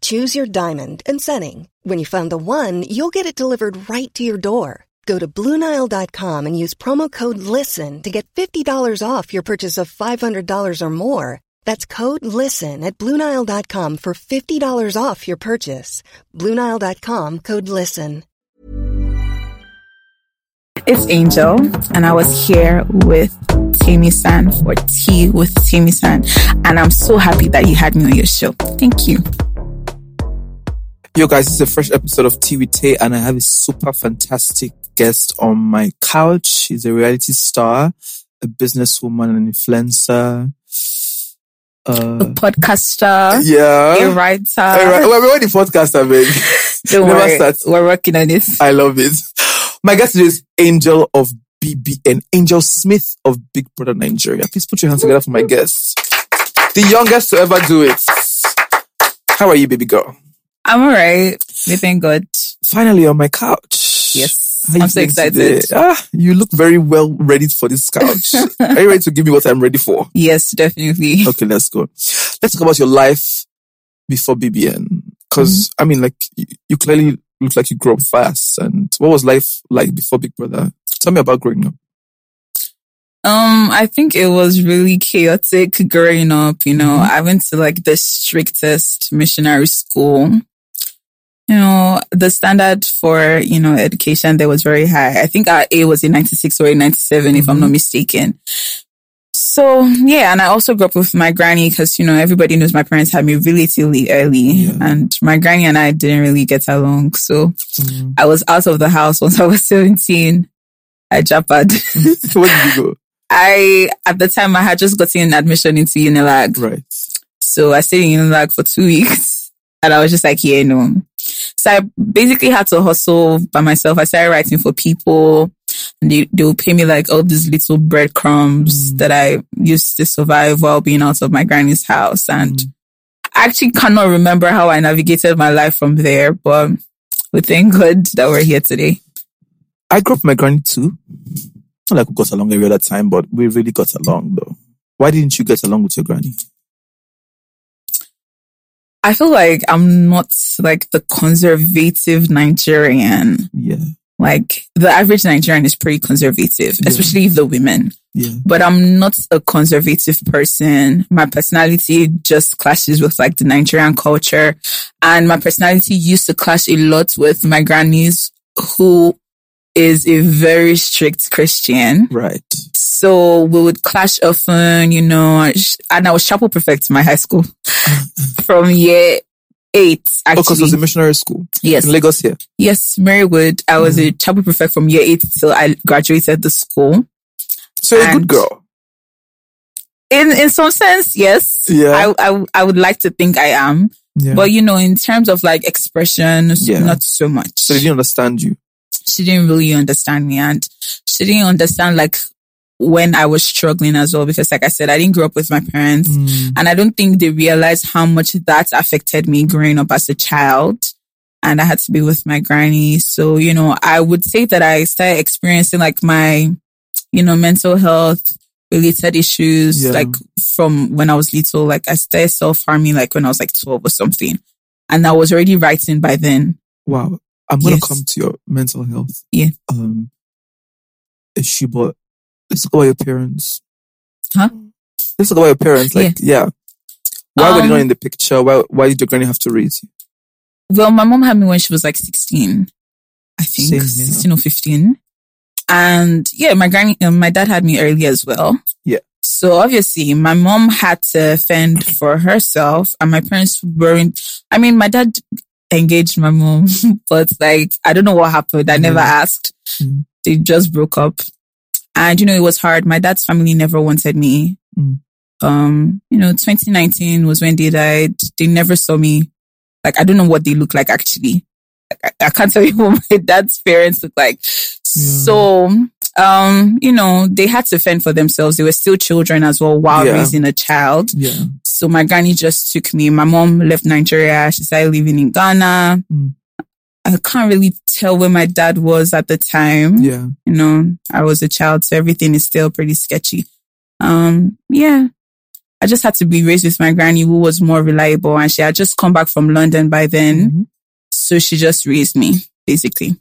Choose your diamond and setting. When you find the one, you'll get it delivered right to your door. Go to Bluenile.com and use promo code LISTEN to get $50 off your purchase of $500 or more. That's code LISTEN at Bluenile.com for $50 off your purchase. Bluenile.com code LISTEN. It's Angel, and I was here with Timmy San for Tea with Timmy San, and I'm so happy that you had me on your show. Thank you. Yo, guys, this is a fresh episode of Tea with Tay, and I have a super fantastic guest on my couch. She's a reality star, a businesswoman, an influencer. A Uh, podcaster, yeah. a writer. All right. Well, we're the podcast, I. Don't Never worry, start. we're working on it. I love it. My guest today is Angel of BBN, Angel Smith of Big Brother Nigeria. Please put your hands together for my guest. The youngest to ever do it. How are you, baby girl? I'm alright. We thank God. Finally on my couch. Yes, I'm so excited. Ah, you look very well ready for this couch. are you ready to give me what I'm ready for? Yes, definitely. Okay, let's go. Let's talk about your life before BBN. because Mm-hmm. I mean, like you, you clearly look like you grew up fast. And what was life like before Big Brother? Tell me about growing up. Um, I think it was really chaotic growing up. You know, I went to like the strictest missionary school. You know, the standard for, you know, education there was very high. I think our A was in 96 or in 97, if I'm not mm-hmm. mistaken. So yeah, and I also grew up with my granny because, you know, everybody knows my parents had me really, relatively early and my granny and I didn't really get along. So mm-hmm. I was out of the house once I was 17. I jabbered. so where did you go? I, at the time, I had just gotten admission into Unilag. Right. So I stayed in Unilag for two weeks and I was just like, yeah, no. So I basically had to hustle by myself. I started writing for people and they, they would pay me like all these little breadcrumbs mm. that I used to survive while being out of my granny's house. And mm. I actually cannot remember how I navigated my life from there, but we thank God that we're here today. I grew up with my granny too. Not like we got along every other time, but we really got along though. Why didn't you get along with your granny? I feel like I'm not like the conservative Nigerian. Yeah. Like the average Nigerian is pretty conservative, especially the women. Yeah. But I'm not a conservative person. My personality just clashes with like the Nigerian culture. And my personality used to clash a lot with my granny's who is a very strict Christian. Right. So we would clash often, you know, and I was chapel prefect in my high school from year eight, Oh, because it was a missionary school. Yes. In Lagos here. Yes, Marywood. I was a mm-hmm. chapel prefect from year eight till I graduated the school. So you're a good girl. In in some sense, yes. Yeah. I, I I would like to think I am. Yeah. But you know, in terms of like expression, Yeah. not so much. so they didn't understand you. She didn't really understand me and she didn't understand like when I was struggling as well because like I said, I didn't grow up with my parents Mm. and I don't think they realized how much that affected me growing up as a child. And I had to be with my granny. So, you know, I would say that I started experiencing like my, you know, mental health related issues, Yeah. like from when I was little, like I started self harming like when I was like 12 or something. And I was already writing by then. Wow. I'm gonna Yes. come to your mental health. Yeah. Um, issue, but let's talk about your parents. Huh? Let's talk about your parents. Like, yeah. Why were they Um, not in the picture? Why, why did your granny have to raise you? Well, my mom had me when she was like 16, I think, Same here. 16 or 15. And yeah, my granny, um, my dad had me early as well. Yeah. So obviously my mom had to fend for herself and my parents weren't, I mean, my dad engaged my mom, but like, I don't know what happened. I never Mhm. asked. Mhm. They just broke up. And you know, it was hard. My dad's family never wanted me. Mm. Um, you know, 2019 was when they died. They never saw me. Like, I don't know what they look like actually. Like, I, I can't tell you what my dad's parents look like. So, um, you know, they had to fend for themselves. They were still children as well while Yeah. raising a child. Yeah. So my granny just took me. My mom left Nigeria. She started living in Ghana. Mm. I can't really tell where my dad was at the time. Yeah. You know, I was a child, so everything is still pretty sketchy. Um, yeah. I just had to be raised with my granny who was more reliable and she had just come back from London by then. Mhm. So she just raised me, basically.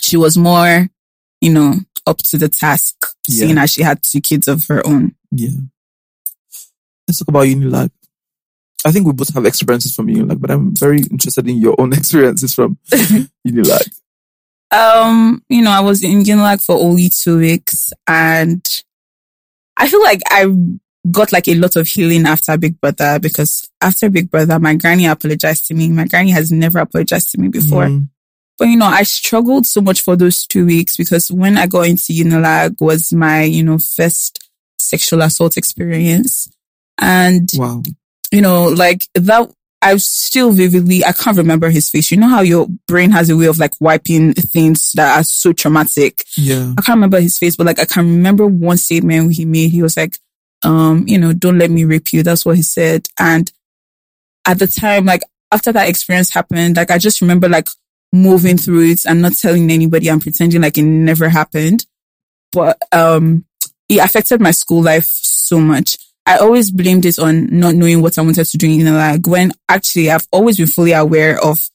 She was more, you know, up to the task, Yeah. seeing as she had two kids of her own. Yeah. Let's talk about Unilag. I think we both have experiences from Unilag, but I'm very interested in your own experiences from Unilag. Um, you know, I was in Unilag for only two weeks and I feel like I got like a lot of healing after Big Brother because after Big Brother, my granny apologized to me. My granny has never apologized to me before. Mm. But you know, I struggled so much for those two weeks because when I got into Unilag was my, you know, first sexual assault experience. And Wow. you know, like that, I still vividly, I can't remember his face. You know how your brain has a way of like wiping things that are so traumatic. Yeah. I can't remember his face, but like I can remember one statement he made. He was like, um, you know, don't let me rape you. That's what he said. And at the time, like after that experience happened, like I just remember like moving through it and not telling anybody and pretending like it never happened. But, um, it affected my school life so much. I always blamed it on not knowing what I wanted to do in like when actually I've always been fully aware of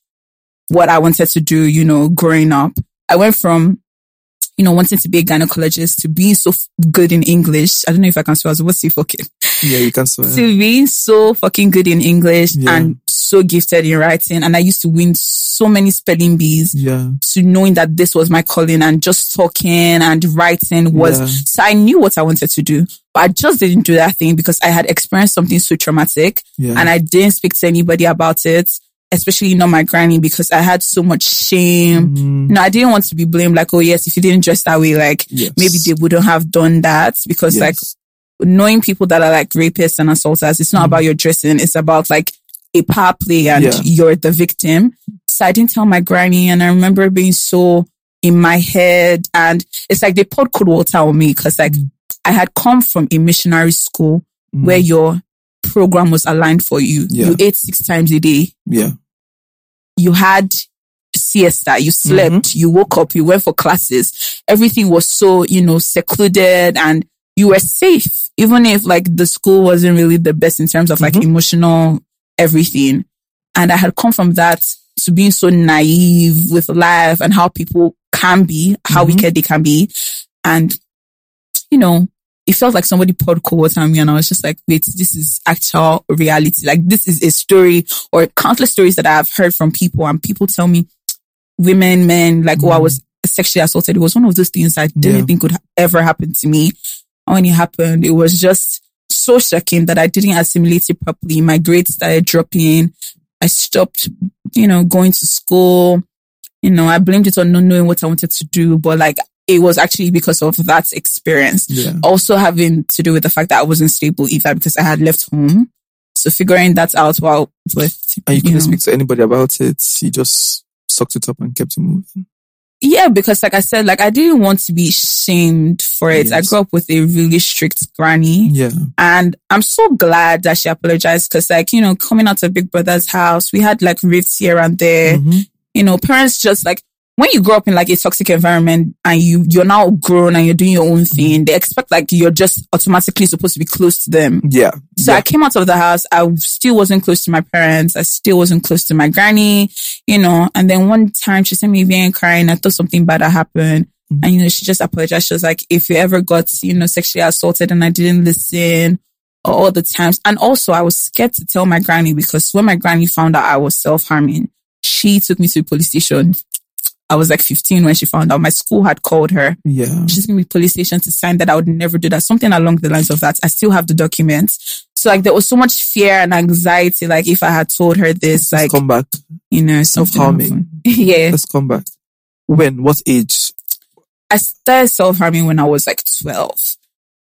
what I wanted to do, you know, growing up. I went from, you know, wanting to be a gynecologist to being so f- good in English. I don't know if I can swear. I was say fucking. Yeah, you can swear. To being so fucking good in English Yeah. and so gifted in writing. And I used to win so many spelling bees Yeah. to knowing that this was my calling and just talking and writing was, Yeah. so I knew what I wanted to do, but I just didn't do that thing because I had experienced something so traumatic Yeah. and I didn't speak to anybody about it, especially not my granny because I had so much shame. Mm. No, I didn't want to be blamed like, oh yes, if you didn't dress that way, like Yes. maybe they wouldn't have done that because like knowing people that are like rapists and assaulters, it's not about your dressing. It's about like a power play and Yeah. you're the victim. So I didn't tell my granny and I remember being so in my head and it's like they poured cold water on me because like I had come from a missionary school Mm. where your program was aligned for you. Yeah. You ate six times a day. Yeah. You had siesta. You slept. Mm-hmm. You woke up. You went for classes. Everything was so, you know, secluded and you were safe. Even if like the school wasn't really the best in terms of like Mm-hmm. emotional everything. And I had come from that to being so naive with life and how people can be, how Mm-hmm. wicked they can be. And, you know, it felt like somebody poured cold water on me and I was just like, wait, this is actual reality. Like this is a story or countless stories that I've heard from people and people tell me women, men, like, oh, I was sexually assaulted. It was one of those things I didn't Yeah. think could ha- ever happen to me. And when it happened, it was just so shocking that I didn't assimilate it properly. My grades started dropping. I stopped, you know, going to school. You know, I blamed it on not knowing what I wanted to do, but like it was actually because of that experience. Yeah. Also having to do with the fact that I wasn't stable either because I had left home. So figuring that out while with, And you couldn't know, speak to anybody about it. You just sucked it up and kept it moving. yeah, because like I said, like I didn't want to be shamed for it. I grew up with a really strict granny. Yeah. And I'm so glad that she apologized because like, you know, coming out of Big Brother's house, we had like rifts here and there. Mhm. You know, parents just like, when you grow up in like a toxic environment and you you're now grown and you're doing your own thing, mm-hmm. they expect like you're just automatically supposed to be close to them. Yeah. So yeah. I came out of the house. I still wasn't close to my parents. I still wasn't close to my granny, you know. And then one time she sent me a video crying. I thought something bad had happened. Mm-hmm. And, you know, she just apologized. She was like, if you ever got, you know, sexually assaulted and I didn't listen all the times. And also I was scared to tell my granny because when my granny found out I was self-harming, she took me to the police station. I was like 15 when she found out my school had called her. yeah. She's going to be police station to sign that I would never do that. Something along the lines of that. I still have the documents. So like there was so much fear and anxiety. Like if I had told her this, like, Let's come back. you know. Self-harming. yeah. Let's come back. When? What age? I started self harming when I was like 12.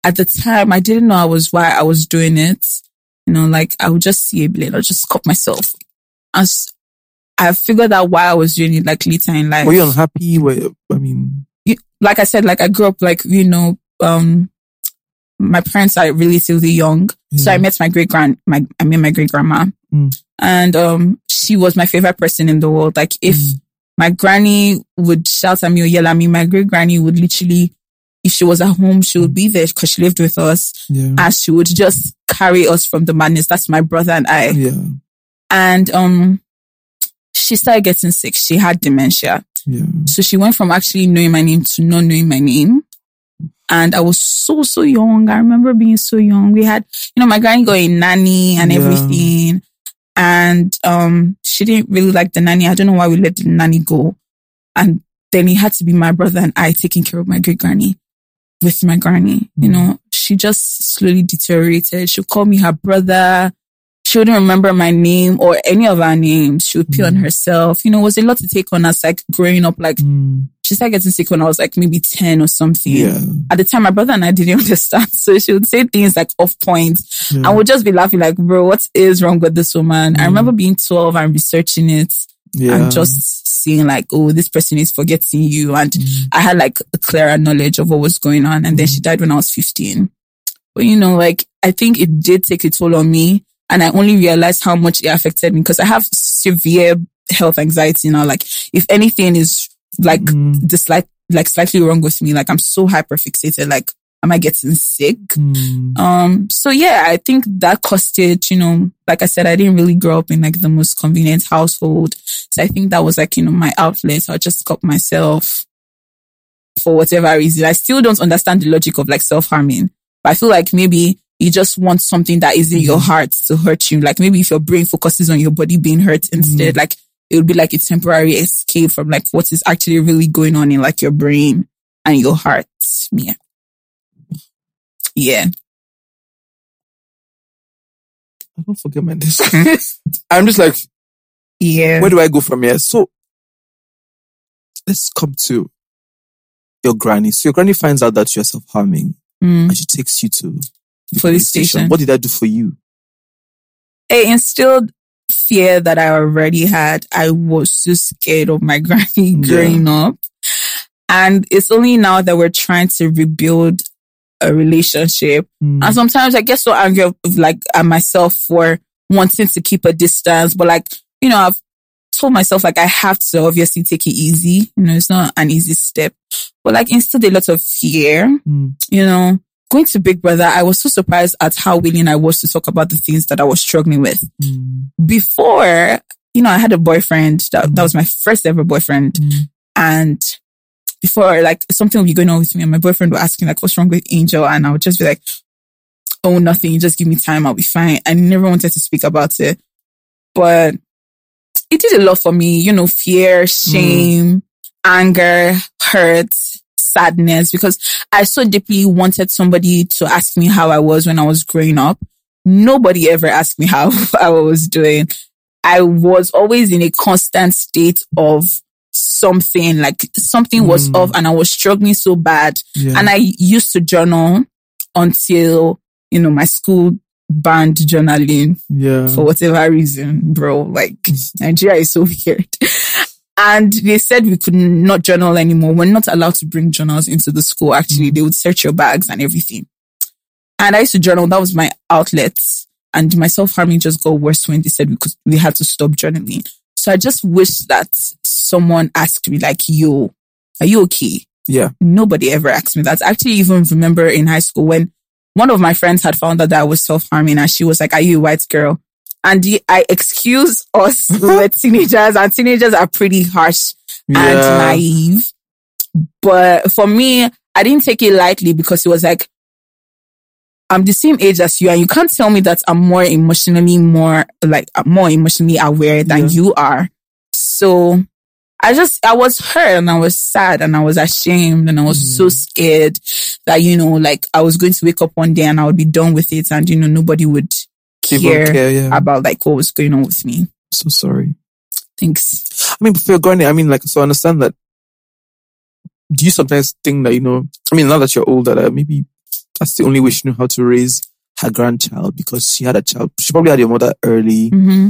At the time, I didn't know I was why I was doing it. You know, like I would just see a blade, I'll just cut myself. As I figured out why I was doing it like later in life. Were you unhappy? Were I mean, You- like I said, like I grew up like, you know, um, my parents are relatively young. So I met my great grand, my, I met my great grandma Mm. and, um, she was my favorite person in the world. Like if Mm. my granny would shout at me or yell at me, my great granny would literally, if she was at home, she would be there because she lived with us yeah. and she would just carry us from the madness. That's my brother and I. yeah. And, um, she started getting sick. She had dementia. Yeah. So she went from actually knowing my name to not knowing my name. And I was so, so young. I remember being so young. We had, you know, my granny got a nanny and Yeah. everything. And, um, she didn't really like the nanny. I don't know why we let the nanny go. And then it had to be my brother and I taking care of my great granny with my granny. You Mm. know, she just slowly deteriorated. She'd call me her brother. She wouldn't remember my name or any of our names. She would pee on herself. You know, it was a lot to take on us like growing up. Like Mm. she started getting sick when I was like maybe 10 or something. Yeah. At the time, my brother and I didn't understand. So she would say things like off point. Yeah. I would just be laughing like, bro, what is wrong with this woman? I remember being 12 and researching it yeah. and just seeing like, oh, this person is forgetting you. And Mm. I had like a clearer knowledge of what was going on. And then she died when I was 15. But you know, like, I think it did take a toll on me. And I only realized how much it affected me because I have severe health anxiety now. Like, if anything is like Mm. slight, like slightly wrong with me, like I'm so hyperfixated, like, am I getting sick? Mm. Um, so yeah, I think that it, you know, like I said, I didn't really grow up in like the most convenient household. So I think that was like, you know, my outlet. I just got myself for whatever reason. I still don't understand the logic of like self-harming, but I feel like maybe you just want something that is in your heart to hurt you. Like maybe if your brain focuses on your body being hurt instead, like it would be like a temporary escape from like what is actually really going on in like your brain and your heart. Yeah. Yeah. I don't forget my next. I'm just like, Yeah. where do I go from here? So let's come to your granny. So your granny finds out that you're self-harming Mm. and she takes you to the Police station. What did that do for you? It instilled fear that I already had. I was so scared of my granny growing up. And it's only now that we're trying to rebuild a relationship. Mm. And sometimes I get so angry of, like at myself for wanting to keep a distance. But like, you know, I've told myself like I have to obviously take it easy. You know, it's not an easy step. But like instilled a lot of fear. Mm. you know, going to Big Brother, I was so surprised at how willing I was to talk about the things that I was struggling with. Mm. Before, you know, I had a boyfriend that, that was my first ever boyfriend. Mm. And before, like, something would be going on with me and my boyfriend would ask me, like, what's wrong with Angel? And I would just be like, oh, nothing. Just give me time. I'll be fine. I never wanted to speak about it. But it did a lot for me, you know, fear, shame, anger, hurt, sadness, because I so deeply wanted somebody to ask me how I was when I was growing up. Nobody ever asked me how I was doing. I was always in a constant state of something, like something was Mm. off and I was struggling so bad. Yeah. And I used to journal until, you know, my school banned journaling yeah. for whatever reason, bro. Like Nigeria is so weird. And they said we could not journal anymore. We're not allowed to bring journals into the school. Actually, mm. they would search your bags and everything. And I used to journal. That was my outlet. And my self harming just got worse when they said we could, we had to stop journaling. So I just wish that someone asked me like, yo, are you okay? Yeah. Nobody ever asked me that. I actually even remember in high school when one of my friends had found out that I was self-harming and she was like, are you a white girl? And the- I excuse us with teenagers and teenagers are pretty harsh and naive. But for me, I didn't take it lightly because it was like, I'm the same age as you and you can't tell me that I'm more emotionally more like more emotionally aware than Yeah. you are. So I just, I was hurt and I was sad and I was ashamed and I was Mm-hmm. so scared that, you know, like I was going to wake up one day and I would be done with it and, you know, nobody would Even care, yeah. about like what was going on with me. so sorry. Thanks. I mean, before going, I mean, like, so I understand that. Do you sometimes think that you know? I mean, now that you're older, that maybe that's the only way she knew how to raise her grandchild because she had a child. She probably had your mother early. hmm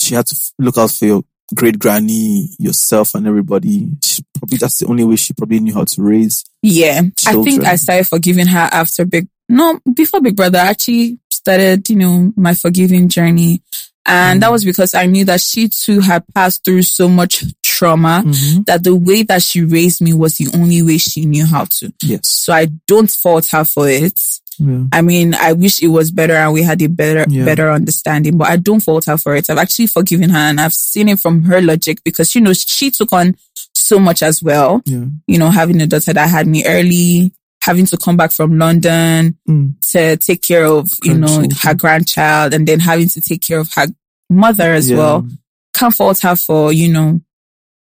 She had to look out for your great granny, yourself, and everybody. She probably that's the only way she probably knew how to raise. Yeah. I think I started forgiving her after Big, no, before Big Brother. I actually started, you know, my forgiving journey. And that mm. was because I knew that she too had passed through so much trauma mm-hmm. that the way that she raised me was the only way she knew how to. Yes. So I don't fault her for it. Yeah. I mean, I wish it was better and we had a better, Yeah. better understanding, but I don't fault her for it. I've actually forgiven her and I've seen it from her logic because, you know, she took on so much as well. Yeah. You know, having a daughter that had me early, having to come back from London Mm. to take care of, you know, her grandchild and then having to take care of her mother as Yeah. well. Can't fault her for, you know,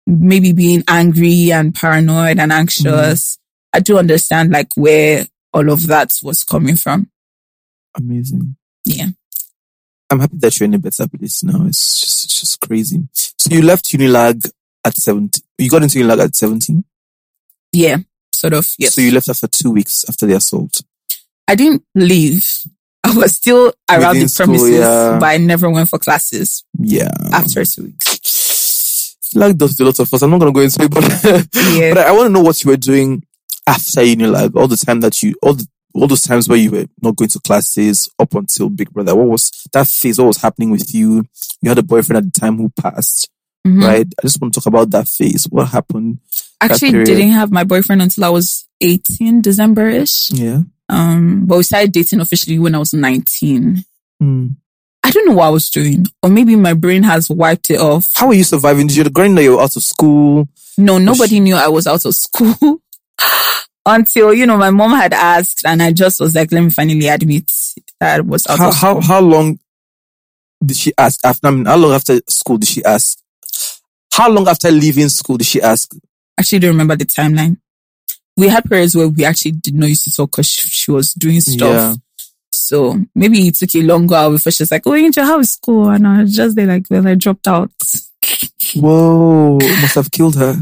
maybe being angry and paranoid and anxious. I do understand like where all of that was coming from. Amazing. Yeah. I'm happy that you're in a better place now. It's just, it's just crazy. So you left Unilag at 17. You got into Unilag at 17. Yeah. Sort of. Yes. So you left after two weeks after the assault. I didn't leave. I was still around Within the school, premises, yeah. but I never went for classes Yeah. after two weeks. Like does a lot of us. I'm not going to go into it, but, Yeah. but I, want to know what you were doing after Unilag, all the time that you, all the, all those times where you were not going to classes up until Big Brother. What was that phase? What was happening with you? You had a boyfriend at the time who passed, Mhm. right? I just want to talk about that phase. What happened? Actually, didn't have my boyfriend until I was 18, December ish. Yeah. Um, but we started dating officially when I was 19. Mm. I don't know what I was doing, or maybe my brain has wiped it off. How were you surviving? Did you growing that you were out of school? No, nobody knew I was out of school until, you know, my mom had asked and I just was like, let me finally admit that I was out How, of how, school. how long did she ask after, I mean, how long after school did she ask? How long after leaving school did she ask? Actually don't remember the timeline. We had periods where we actually did not used to talk because she, she was doing stuff. Yeah. So maybe it took a long while before she was like, oh, Angel, how is school? And I was just there like, well, I dropped out. Whoa, must have killed her.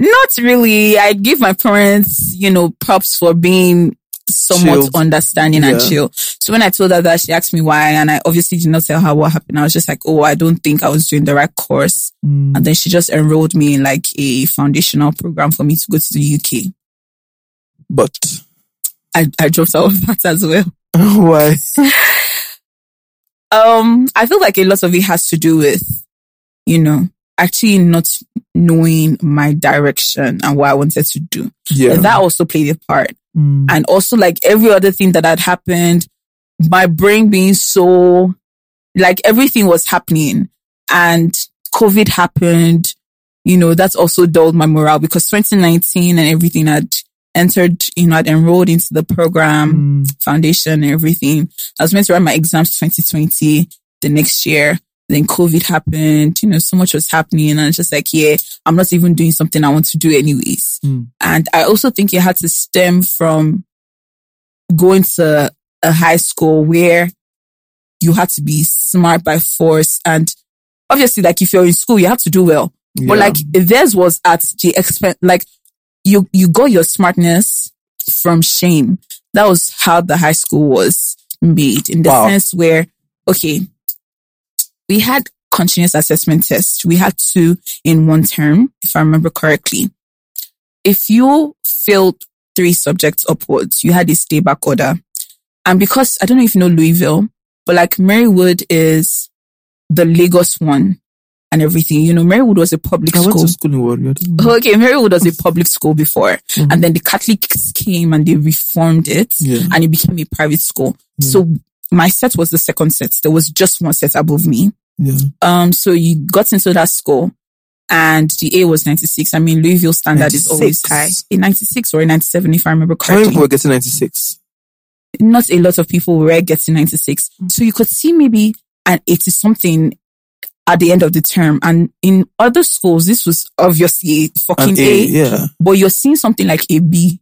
Not really. I give my parents, you know, props for being somewhat Chilled. understanding and chill. So when I told her that, she asked me why, and I obviously did not tell her what happened. I was just like, oh, I don't think I was doing the right course. Mm. And then she just enrolled me in like a foundational program for me to go to the UK. But I, I dropped out of that as well. why? Um, I feel like a lot of it has to do with, you know, actually not knowing my direction and what I wanted to do. Yeah. That also played a part. Mm. And also like every other thing that had happened, my brain being so, like everything was happening and COVID happened, you know, that's also dulled my morale because 2019 and everything had entered, you know, I'd enrolled into the program, Mm. foundation and everything. I was meant to write my exams 2020 the next year. Then COVID happened, you know, so much was happening. And it's just like, yeah, I'm not even doing something I want to do anyways. Mm. And I also think it had to stem from going to a high school where you had to be smart by force. And obviously, like if you're in school, you have to do well. But Yeah. like theirs was at the expense, like you, you got your smartness from shame. That was how the high school was made in the Wow. sense where, okay, we had continuous assessment tests. We had two in one term, if I remember correctly. If you failed three subjects upwards, you had a stay back order. And because I don't know if you know Louisville, but like Marywood is the Lagos one. and everything. You know, Marywood was a public I went school. to school in Warrior. I don't know. Okay, Marywood was a public school before, mm-hmm. and then the Catholics came and they reformed it, Yeah. and it became a private school. So my set was the second set. There was just one set above me. Yeah. Um, so you got into that score and the A was ninety six. I mean, Louisville standard is always high. A ninety six or a ninety seven, if I remember correctly. How many people were getting 96? Not a lot of people were getting ninety six. So you could see maybe an eighty something at the end of the term. And in other schools, this was obviously a fucking An A, yeah. but you're seeing something like a B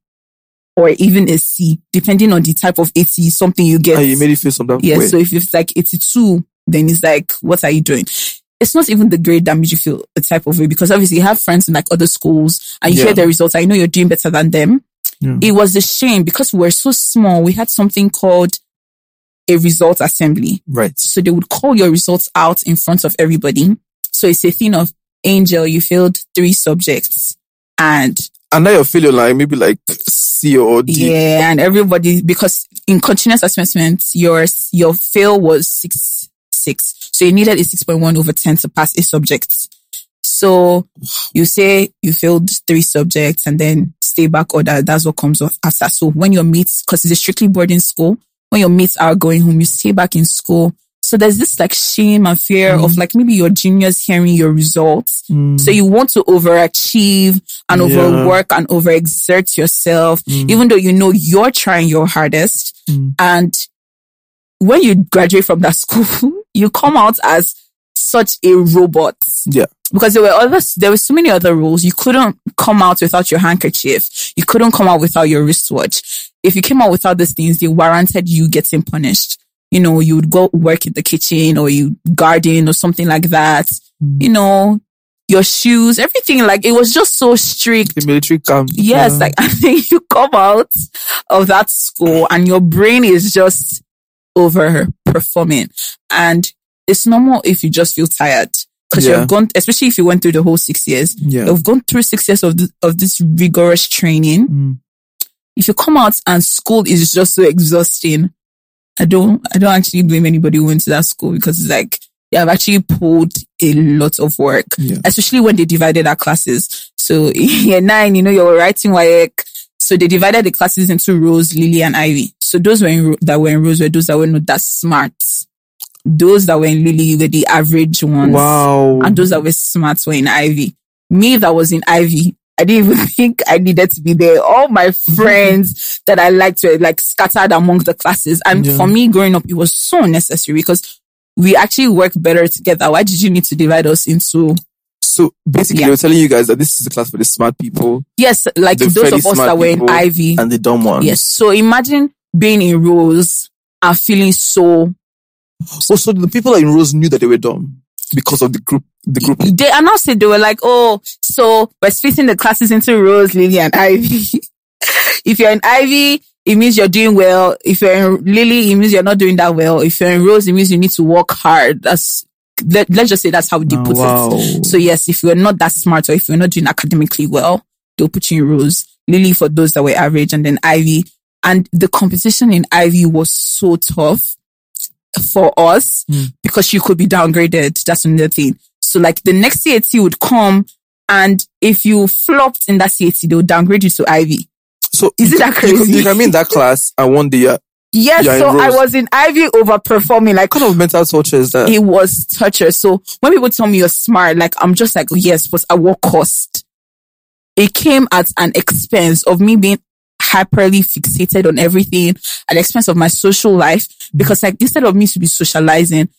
or even a C, depending on the type of 80, something you get. And you made it feel some type yeah, way. so if it's like 82, then it's like, what are you doing? It's not even the grade that made you feel a type of way because obviously you have friends in like other schools and you Yeah. hear the results. I know you're doing better than them. Yeah. It was a shame because we were so small. We had something called a result assembly. Right. So they would call your results out in front of everybody. So it's a thing of Angel, you failed three subjects and And now you're feeling like maybe like C or D. Yeah, and everybody because in continuous assessment, your your fail was six six, so you needed a six point one over ten to pass a subject. So you say you failed three subjects and then stay back order. That's what comes off after. So when your mates, because it's a strictly boarding school, when your mates are going home, you stay back in school. So there's this like shame and fear of mm-hmm. like maybe your juniors hearing your results. Mm. So you want to overachieve and Yeah. overwork and overexert yourself, mm. even though you know you're trying your hardest. Mm. And when you graduate from that school, you come out as such a robot Yeah. because there were others, there were so many other rules. You couldn't come out without your handkerchief. You couldn't come out without your wristwatch. If you came out without these things, they warranted you getting punished. You know, you would go work in the kitchen or you garden or something like that. You know, your shoes, everything like it was just so strict. The military camp. Yes, Yeah. like I think you come out of that school and your brain is just overperforming. And it's normal if you just feel tired. Because Yeah. you've gone, especially if you went through the whole six years, Yeah. you've gone through six years of this, of this rigorous training. Mm. If you come out and school is just so exhausting, I don't, I don't actually blame anybody who went to that school because it's like, they have actually pulled a lot of work, Yeah. especially when they divided our classes. So in year nine, you know, you're writing WAEC. So they divided the classes into Rose, Lily, and Ivy. So those were in, that were in Rose were those that were not that smart. Those that were in Lily were the average ones. Wow. And those that were smart were in Ivy. Me that was in Ivy, I didn't even think I needed to be there. All my friends that I liked were like scattered among the classes. And Yeah. for me growing up, it was so necessary because we actually work better together. Why did you need to divide us into, So basically, Yeah. they were telling you guys that this is the class for the smart people yes, like The those of us that were in Ivy. and the dumb ones. Yes. So imagine being in Rose and feeling so Oh, so the people in Rose knew that they were dumb because of the group. The group. they announced it. They were like, "Oh, so we're splitting the classes into Rose, Lily, and Ivy. if you're in Ivy, it means you're doing well. If you're in Lily, it means you're not doing that well. If you're in Rose, it means you need to work hard. That's let, let's just say that's how they Oh, put wow. it. So yes, if you're not that smart or if you're not doing academically well, they'll put you in Rose. Lily for those that were average, and then Ivy. And the competition in Ivy was so tough for us hmm. because you could be downgraded. That's another thing. So like the next CAT would come and if you flopped in that CAT, they would downgrade you to Ivy. So Is it that You, crazy? you can be in that class and one day, uh, Yes, so I was in Ivy overperforming. Like what kind of mental torture is that? it was torture. So when people tell me you're smart, like I'm just like, yes, but at what cost? It came at an expense of me being hyperly fixated on everything at the expense of my social life. Because like instead of me to be socializing,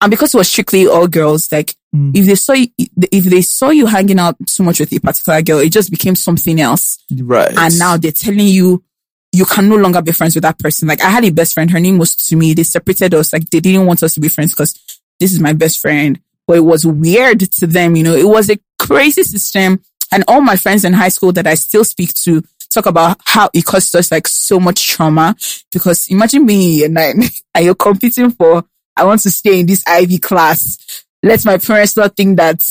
and because it was strictly all girls, like Mm. if they saw you, if they saw you hanging out too much with a particular girl, it just became something else. right. And now they're telling you you can no longer be friends with that person. Like I had a best friend, her name was to me. They separated us. Like they didn't want us to be friends because this is my best friend. But it was weird to them, you know. It was a crazy system. And all my friends in high school that I still speak to talk about how it caused us like so much trauma. Because imagine being in year nine and you're competing for I want to stay in this Ivy class. Let my parents not think that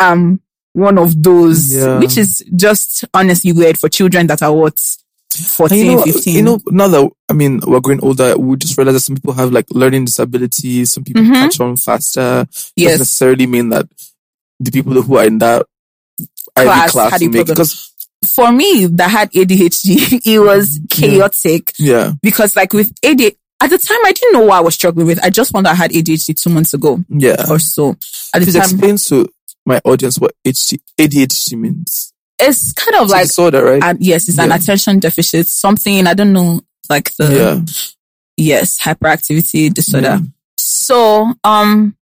I'm one of those, Yeah. which is just honestly weird for children that are what And 14, you know, 15. you know, now that I mean we're growing older, we just realize that some people have like learning disabilities. Some people Mhm. catch on faster. Doesn't yes. necessarily mean that the people who are in that Ivy Class class had make because For me, that had ADHD, it was chaotic yeah because like with ADHD, at the time, I didn't know what I was struggling with. I just found out I had ADHD two months ago yeah. or so. At the Please time, explain to my audience what ADHD means. it's kind of It's like, disorder, right? uh, yes, it's an attention deficit, something, I don't know, like the, yeah. yes, hyperactivity disorder. Yeah. So, um,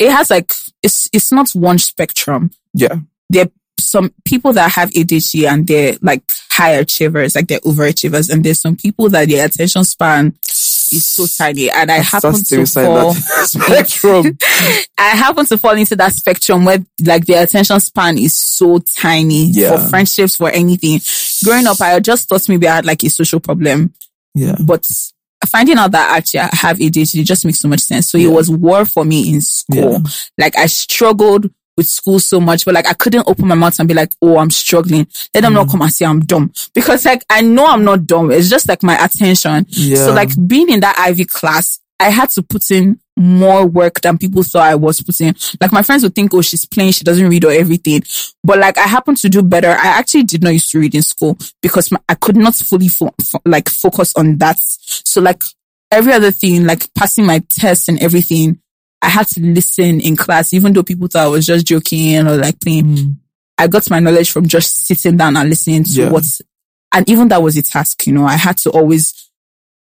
it has like, it's, it's not one spectrum. Yeah. There are some people that have ADHD and they're like high achievers, like they're overachievers. And there's some people that their attention span is so tiny. And I happen That's to fall, that spectrum. I happen to fall into that spectrum where like the attention span is so tiny Yeah. for friendships, for anything. Growing up, I just thought maybe I had like a social problem yeah. but finding out that actually I have ADHD just makes so much sense. So it was war for me in school. Yeah. Like I struggled with school so much, but like I couldn't open my mouth and be like, oh, I'm struggling. Let them Mm. not come and say I'm dumb. Because like I know I'm not dumb. It's just like my attention. Yeah. So like being in that Ivy class, I had to put in more work than people thought I was putting. Like my friends would think, oh, she's playing, she doesn't read or everything. But like I happened to do better. I actually did not used to read in school because my, I could not fully fo- fo- like focus on that. So like every other thing, like passing my tests and everything, I had to listen in class, even though people thought I was just joking or like playing. I got my knowledge from just sitting down and listening to Yeah. what's, and even that was a task, you know, I had to always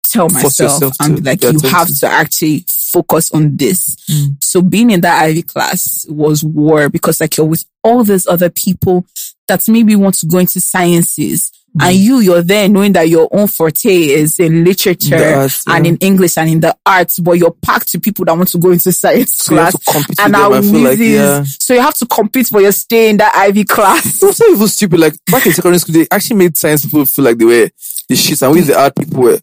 tell myself and be like, you have to actually focus on this. Mm. So being in that Ivy class was war because like you're with all these other people that maybe want to go into sciences. Mm. And you, you're there knowing that your own forte is in literature The arts, and yeah. in English and in the arts, but you're packed to people that want to go into science So class and with them. are I feel like, whizzes. yeah. So you have to compete for your stay in that Ivy class. It was so even stupid. Like back in secondary school, they actually made science people feel like they were the shit, and we the art people were.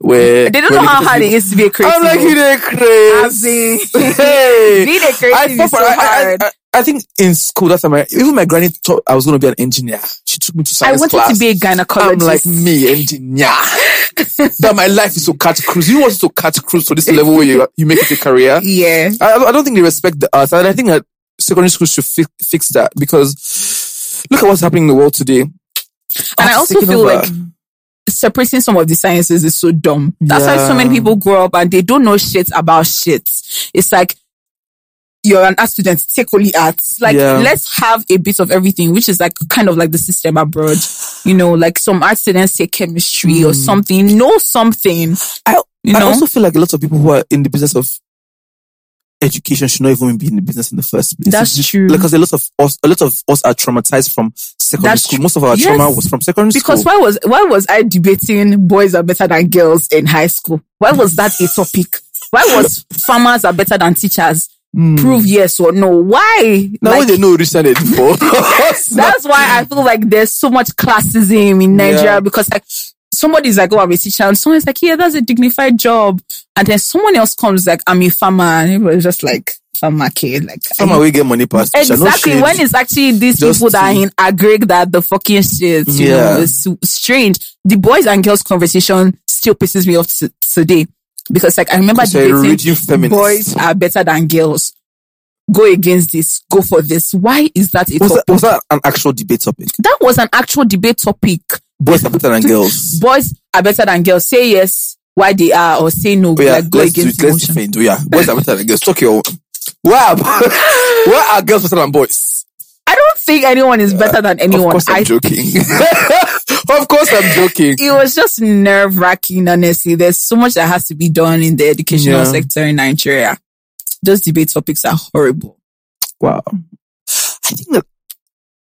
were They don't know how hard it is to be a creative. I'm like, you As crazy. hey. Being a I, is so I, I, hard. I, I think in school that time, even my granny thought I was going to be an engineer. She took me to I wanted class. to be a gynecologist. I'm like me, engineer. that my life is to cut cruise. You want to cut cruise to this level where you you make it a career. yeah. I, I don't think they respect the arts, and I think that secondary schools should fi- fix that because look at what's happening in the world today. And I also feel over. like separating some of the sciences is so dumb. That's why so many people grow up and they don't know shit about shit. It's like you're an art student, take only arts. Like Yeah. let's have a bit of everything, which is like kind of like the system abroad. You know, like some art students take chemistry or something. Know something. Hmm. I, You I also feel like a lot of people who are in the business of education should not even be in the business in the first place. That's It's- true. Because a lot of us, a lot of us are traumatized from secondary That's school. Most of our Yes. trauma was from secondary Because school. Because why was why was I debating boys are better than girls in high school? Why was that a topic? Why was farmers are better than teachers? Hmm. Prove yes or no. Why? Now Like, they know it before. that's why I feel like there's so much classism in Nigeria Yeah. because like somebody's like, oh, I'm a teacher, and someone's like, yeah, that's a dignified job, and then someone else comes like, I'm a farmer, and everybody's just like, farmer kid, like From where we get money past. teacher, no Exactly. when it's actually these Just people that are in agric that the fucking shit, you Yeah. know, it's strange. The boys and girls conversation still pisses me off t- today because like I remember Because debating boys are better than girls. Go against this. Go for this. Why is that a was, topic? that, was that an actual debate topic? that was an actual debate topic. Boys are better than girls. Boys are better than girls. Say yes, why they are, or say no. Oh, yeah, like go let's, do against let's emotion. defend. Oh, yeah, boys are better than girls. Talk your. Wow, why are girls better than boys? I don't think anyone is better than anyone. Of course, I'm I joking. of course, I'm joking. it was just nerve wracking, honestly. There's so much that has to be done in the educational Yeah. sector in Nigeria. Those debate topics are horrible. Wow. I think that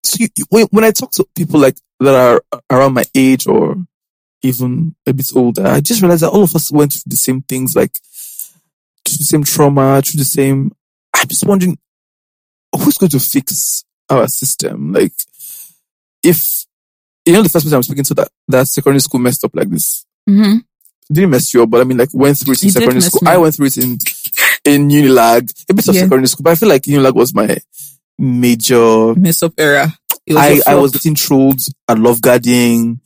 so you, when I talk to people like that are around my age or even a bit older, I just realized that all of us went through the same things, like through the same trauma, through the same. I'm just wondering who's going to fix our system. Like, if you know the first person I'm speaking to that that secondary school messed up like this, Mm-hmm. didn't mess you up, but I mean, like went through it in did secondary school. I went through it in in Unilag, a bit of Yeah. secondary school, but I feel like Unilag was my major. Mess up era. I, was I, a I flop. was getting trolled at Love Garden.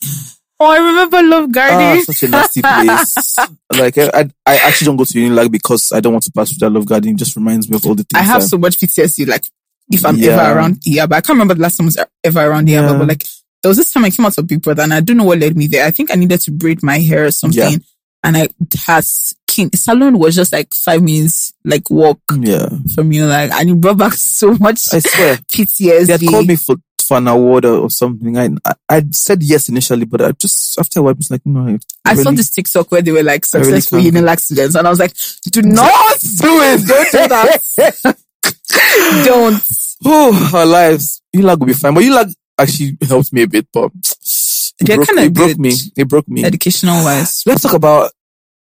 Oh, I remember Love Ah, Garden. such a nasty place. like I, I, I actually don't go to Unilag because I don't want to pass through that Love Garden. It just reminds me of all the things. I have so much PTSD. Like if I'm Yeah. ever around yeah, but I can't remember the last time I was ever around yeah. Yeah. but like there was this time I came out of Big Brother and I don't know what led me there. I think I needed to braid my hair or something. Yeah. And I has King salon was just like five minutes like walk Yeah. from you. Like and it brought back so much I swear. PTSD. They had called me for, for an award or, or something. I, I I said yes initially, but I just after a while I was like, no. I, I saw really- this TikTok where they were like really successful can't. Students, and I was like, "Do not do it. Don't do that. don't." Oh, our lives. Ulag will be fine, but Ulag actually helped me a bit, but it They're broke, kinda it broke me. It broke me. Educational wise, Let's talk about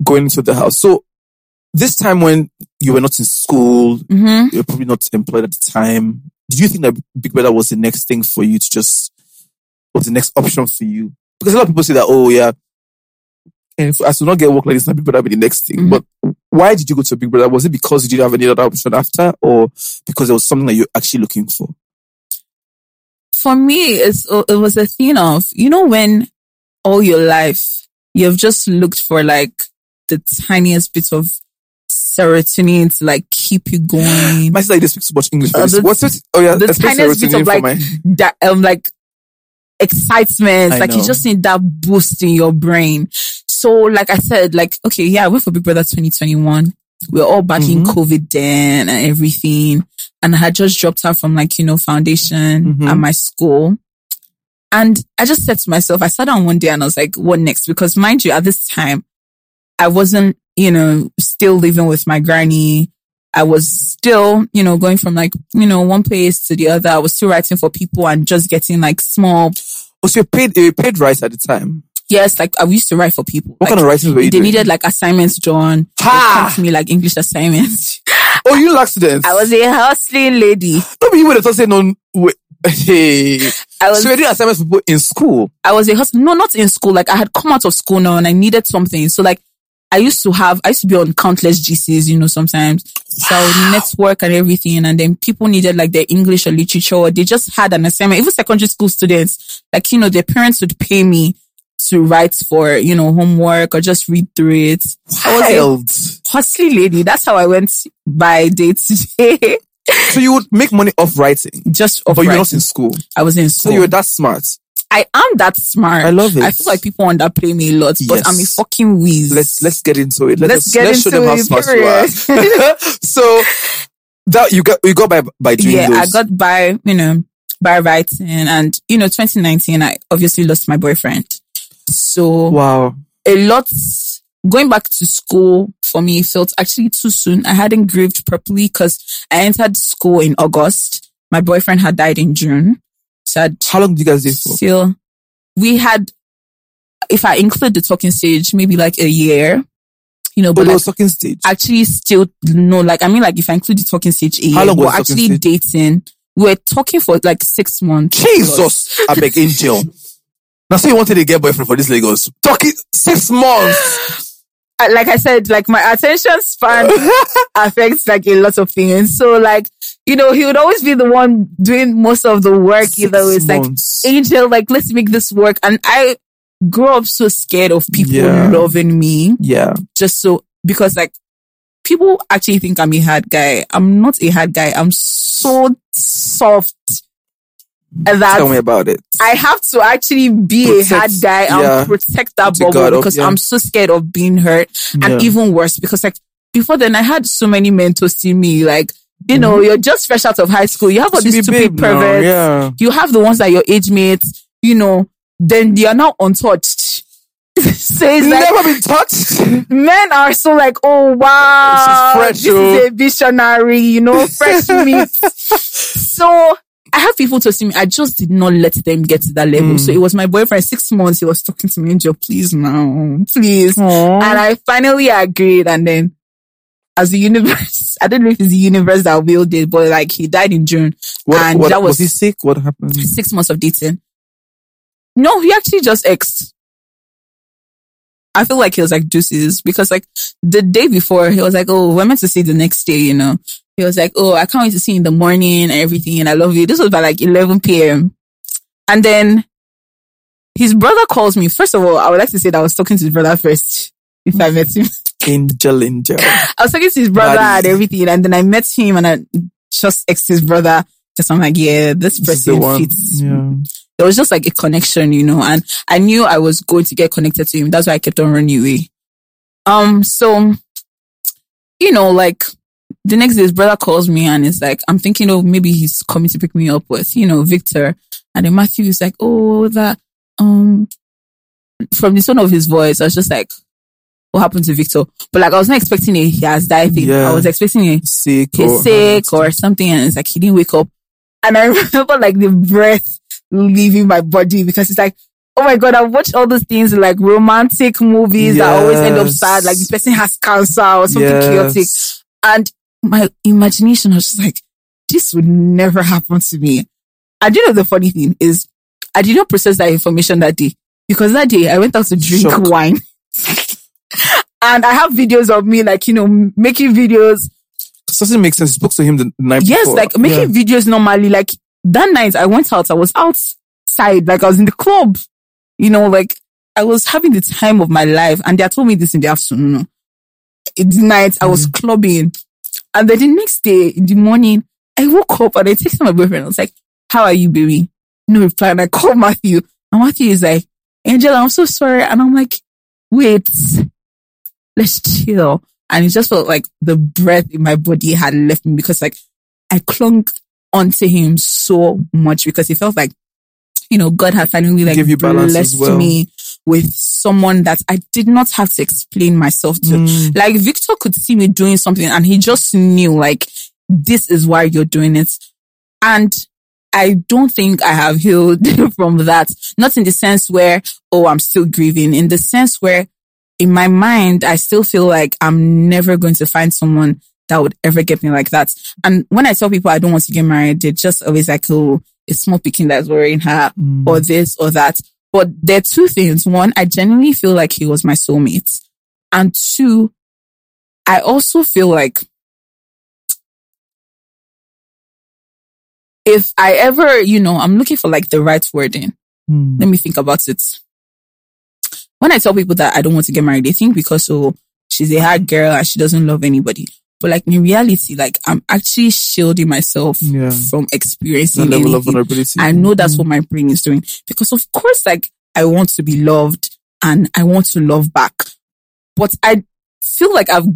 going into the house. So this time when you were not in school, hmm you were probably not employed at the time. Did you think that Big Brother was the next thing for you to just, was the next option for you? Because a lot of people say that, oh yeah, and if I should not get work like this, Big Brother be the next thing. Mhm. But why did you go to Big Brother? Was it because you didn't have any other option after, or because there was something that you're actually looking for? For me, it's it was a thing of you know when all your life you've just looked for like the tiniest bit of serotonin to like keep you going. My sister didn't speak so much English. Uh, the- What's it? Oh yeah, the tiniest bit of like my- that um like excitement I like you just need that boost in your brain so like i said like okay yeah i went for big brother 2021 we are all battling Mhm. covid then and everything and i had just dropped out from like you know foundation Mhm. at my school and i just said to myself i sat down one day and i was like what next because mind you at this time i wasn't you know still living with my granny I was still, you know, going from like, you know, one place to the other. I was still writing for people and just getting like small, Oh, so you paid, you paid right at the time. Yes, like I used to write for people. What Like, kind of writing were you They doing? needed like assignments drawn. Ha! to me like English assignments. oh, you like students? I was a hustling lady. No, but you would have thought say no. Wait, hey. I was, so you're doing assignments for people in school. I was a hustler. No, not in school. Like I had come out of school now and I needed something. So like I used to have, I used to be on countless GCs, you know, sometimes. So I would network and everything. And then people needed like their English or literature. Or they just had an assignment. Even secondary school students, like, you know, their parents would pay me to write for, you know, homework or just read through it. Wild. hustling lady. That's how I went by day to day. So you would make money off writing, just of but you were not writing. in school. I was in So school. you were that smart. I am that smart. I love it. I feel like people underplay me a lot, but Yes. I'm a fucking whiz. Let's let's get into it. Let Let's us, get let's show into them how it, smart you are. so that you got you got by by doing yeah, those. I got by, you know, by writing and, you know, 2019, I obviously lost my boyfriend. So wow. a lot going back to school for me felt actually too soon. I hadn't grieved properly because I entered school in August. My boyfriend had died in June. So I'd How long did you guys date for? still, we had, if I include the talking stage, maybe like a year, you know, But but like, was talking stage. actually still no, like I mean, like if I include the talking stage, a year, How long we're was actually dating. We were talking for like six months. Jesus, I beg angel. Now, so you wanted to get boyfriend for this Lagos? Talking six months. Like I said, like my attention span affects like a lot of things. So like, you know, he would always be the one doing most of the work. You know, Six it's like angel, like let's make this work. And I grew up so scared of people Yeah. loving me. yeah. just so because like people actually think I'm a hard guy. I'm not a hard guy. I'm so soft Uh, Tell me about it. I have to actually be Protect- a hard guy and yeah. protect that bubble up, because yeah. I'm so scared of being hurt. Yeah. And even worse, because like before then I had so many men to see me, like, you know, mm-hmm. you're just fresh out of high school. You have all these stupid now, perverts. Yeah. You have the ones that your age mates, you know, then they are now untouched. so it's like, Never been touched. men are so like, oh wow, This is fresh, this oh." is a oh. visionary, you know, fresh meat. so I have people to see me. I just did not let them get to that level. Mm. So it was my boyfriend. Six months, he was talking to me, Angel, please now, please. And I finally agreed. And then, as the universe, I don't know if it's the universe that willed it, but like he died in June. What, And what, that was, was- he sick? What happened? Six months of dating. No, he actually just exed. I feel like he was like deuces because like the day before he was like, oh, we're meant to see the next day, you know. He was like, oh, I can't wait to see you in the morning and everything, and I love you. This was by like 11 p.m. And then his brother calls me. First of all, I would like to say that I was talking to his brother first if I met him. Angel, angel. I was talking to his brother and everything, and then I met him and I just ex his brother. Because I'm like, yeah, this the person fits. Yeah. There was just like a connection, you know, and I knew I was going to get connected to him. That's why I kept on running away. Um, so, you know, like the next day his brother calls me and it's like, I'm thinking, oh, maybe he's coming to pick me up with, you know, Victor. And then Matthew is like, oh, that, um, from the tone of his voice, I was just like, what happened to Victor? But like, I was not expecting a he has died thing. Yeah. I was expecting a Sick. he's or- sick or something. And it's like, he didn't wake up. And I remember like the breath leaving my body because it's like, oh my God, I've watched all those things like romantic movies that always end up sad. Like the person has cancer or something Yes. chaotic. And my imagination I was just like, this would never happen to me. And you know, the funny thing is I did not process that information that day because that day I went out to drink Shock. wine. and I have videos of me like, you know, making videos Doesn't make sense. You spoke to him the night Yes, before. like making videos normally. Like that night I went out, I was outside, like I was in the club, you know, like I was having the time of my life. And they told me this in the afternoon. It's night, I was mm. clubbing. And then the next day in the morning, I woke up and I texted my boyfriend. I was like, how are you, baby? No reply. And I called Matthew. And Matthew is like, Angela, I'm so sorry. And I'm like, wait, let's chill. And it just felt like the breath in my body had left me because like I clung onto him so much because it felt like, you know, God had finally like Give you balance blessed well. me with someone that I did not have to explain myself to. Mm. Like Victor could see me doing something and he just knew like, this is why you're doing it. And I don't think I have healed from that. Not in the sense where, oh, I'm still grieving. In the sense where in my mind, I still feel like I'm never going to find someone that would ever get me like that. And when I tell people I don't want to get married, they're just always like, oh, it's small picking that's worrying her or this or that. But there are two things. One, I genuinely feel like he was my soulmate. And two, I also feel like if I ever, you know, I'm looking for like the right wording. Mm. Let me think about it. When I tell people that I don't want to get married, they think because oh, she's a hard girl and she doesn't love anybody. But like in reality, like I'm actually shielding myself Yeah. from experiencing That level of vulnerability. I know that's Mm. what my brain is doing because of course, like I want to be loved and I want to love back, but I feel like I've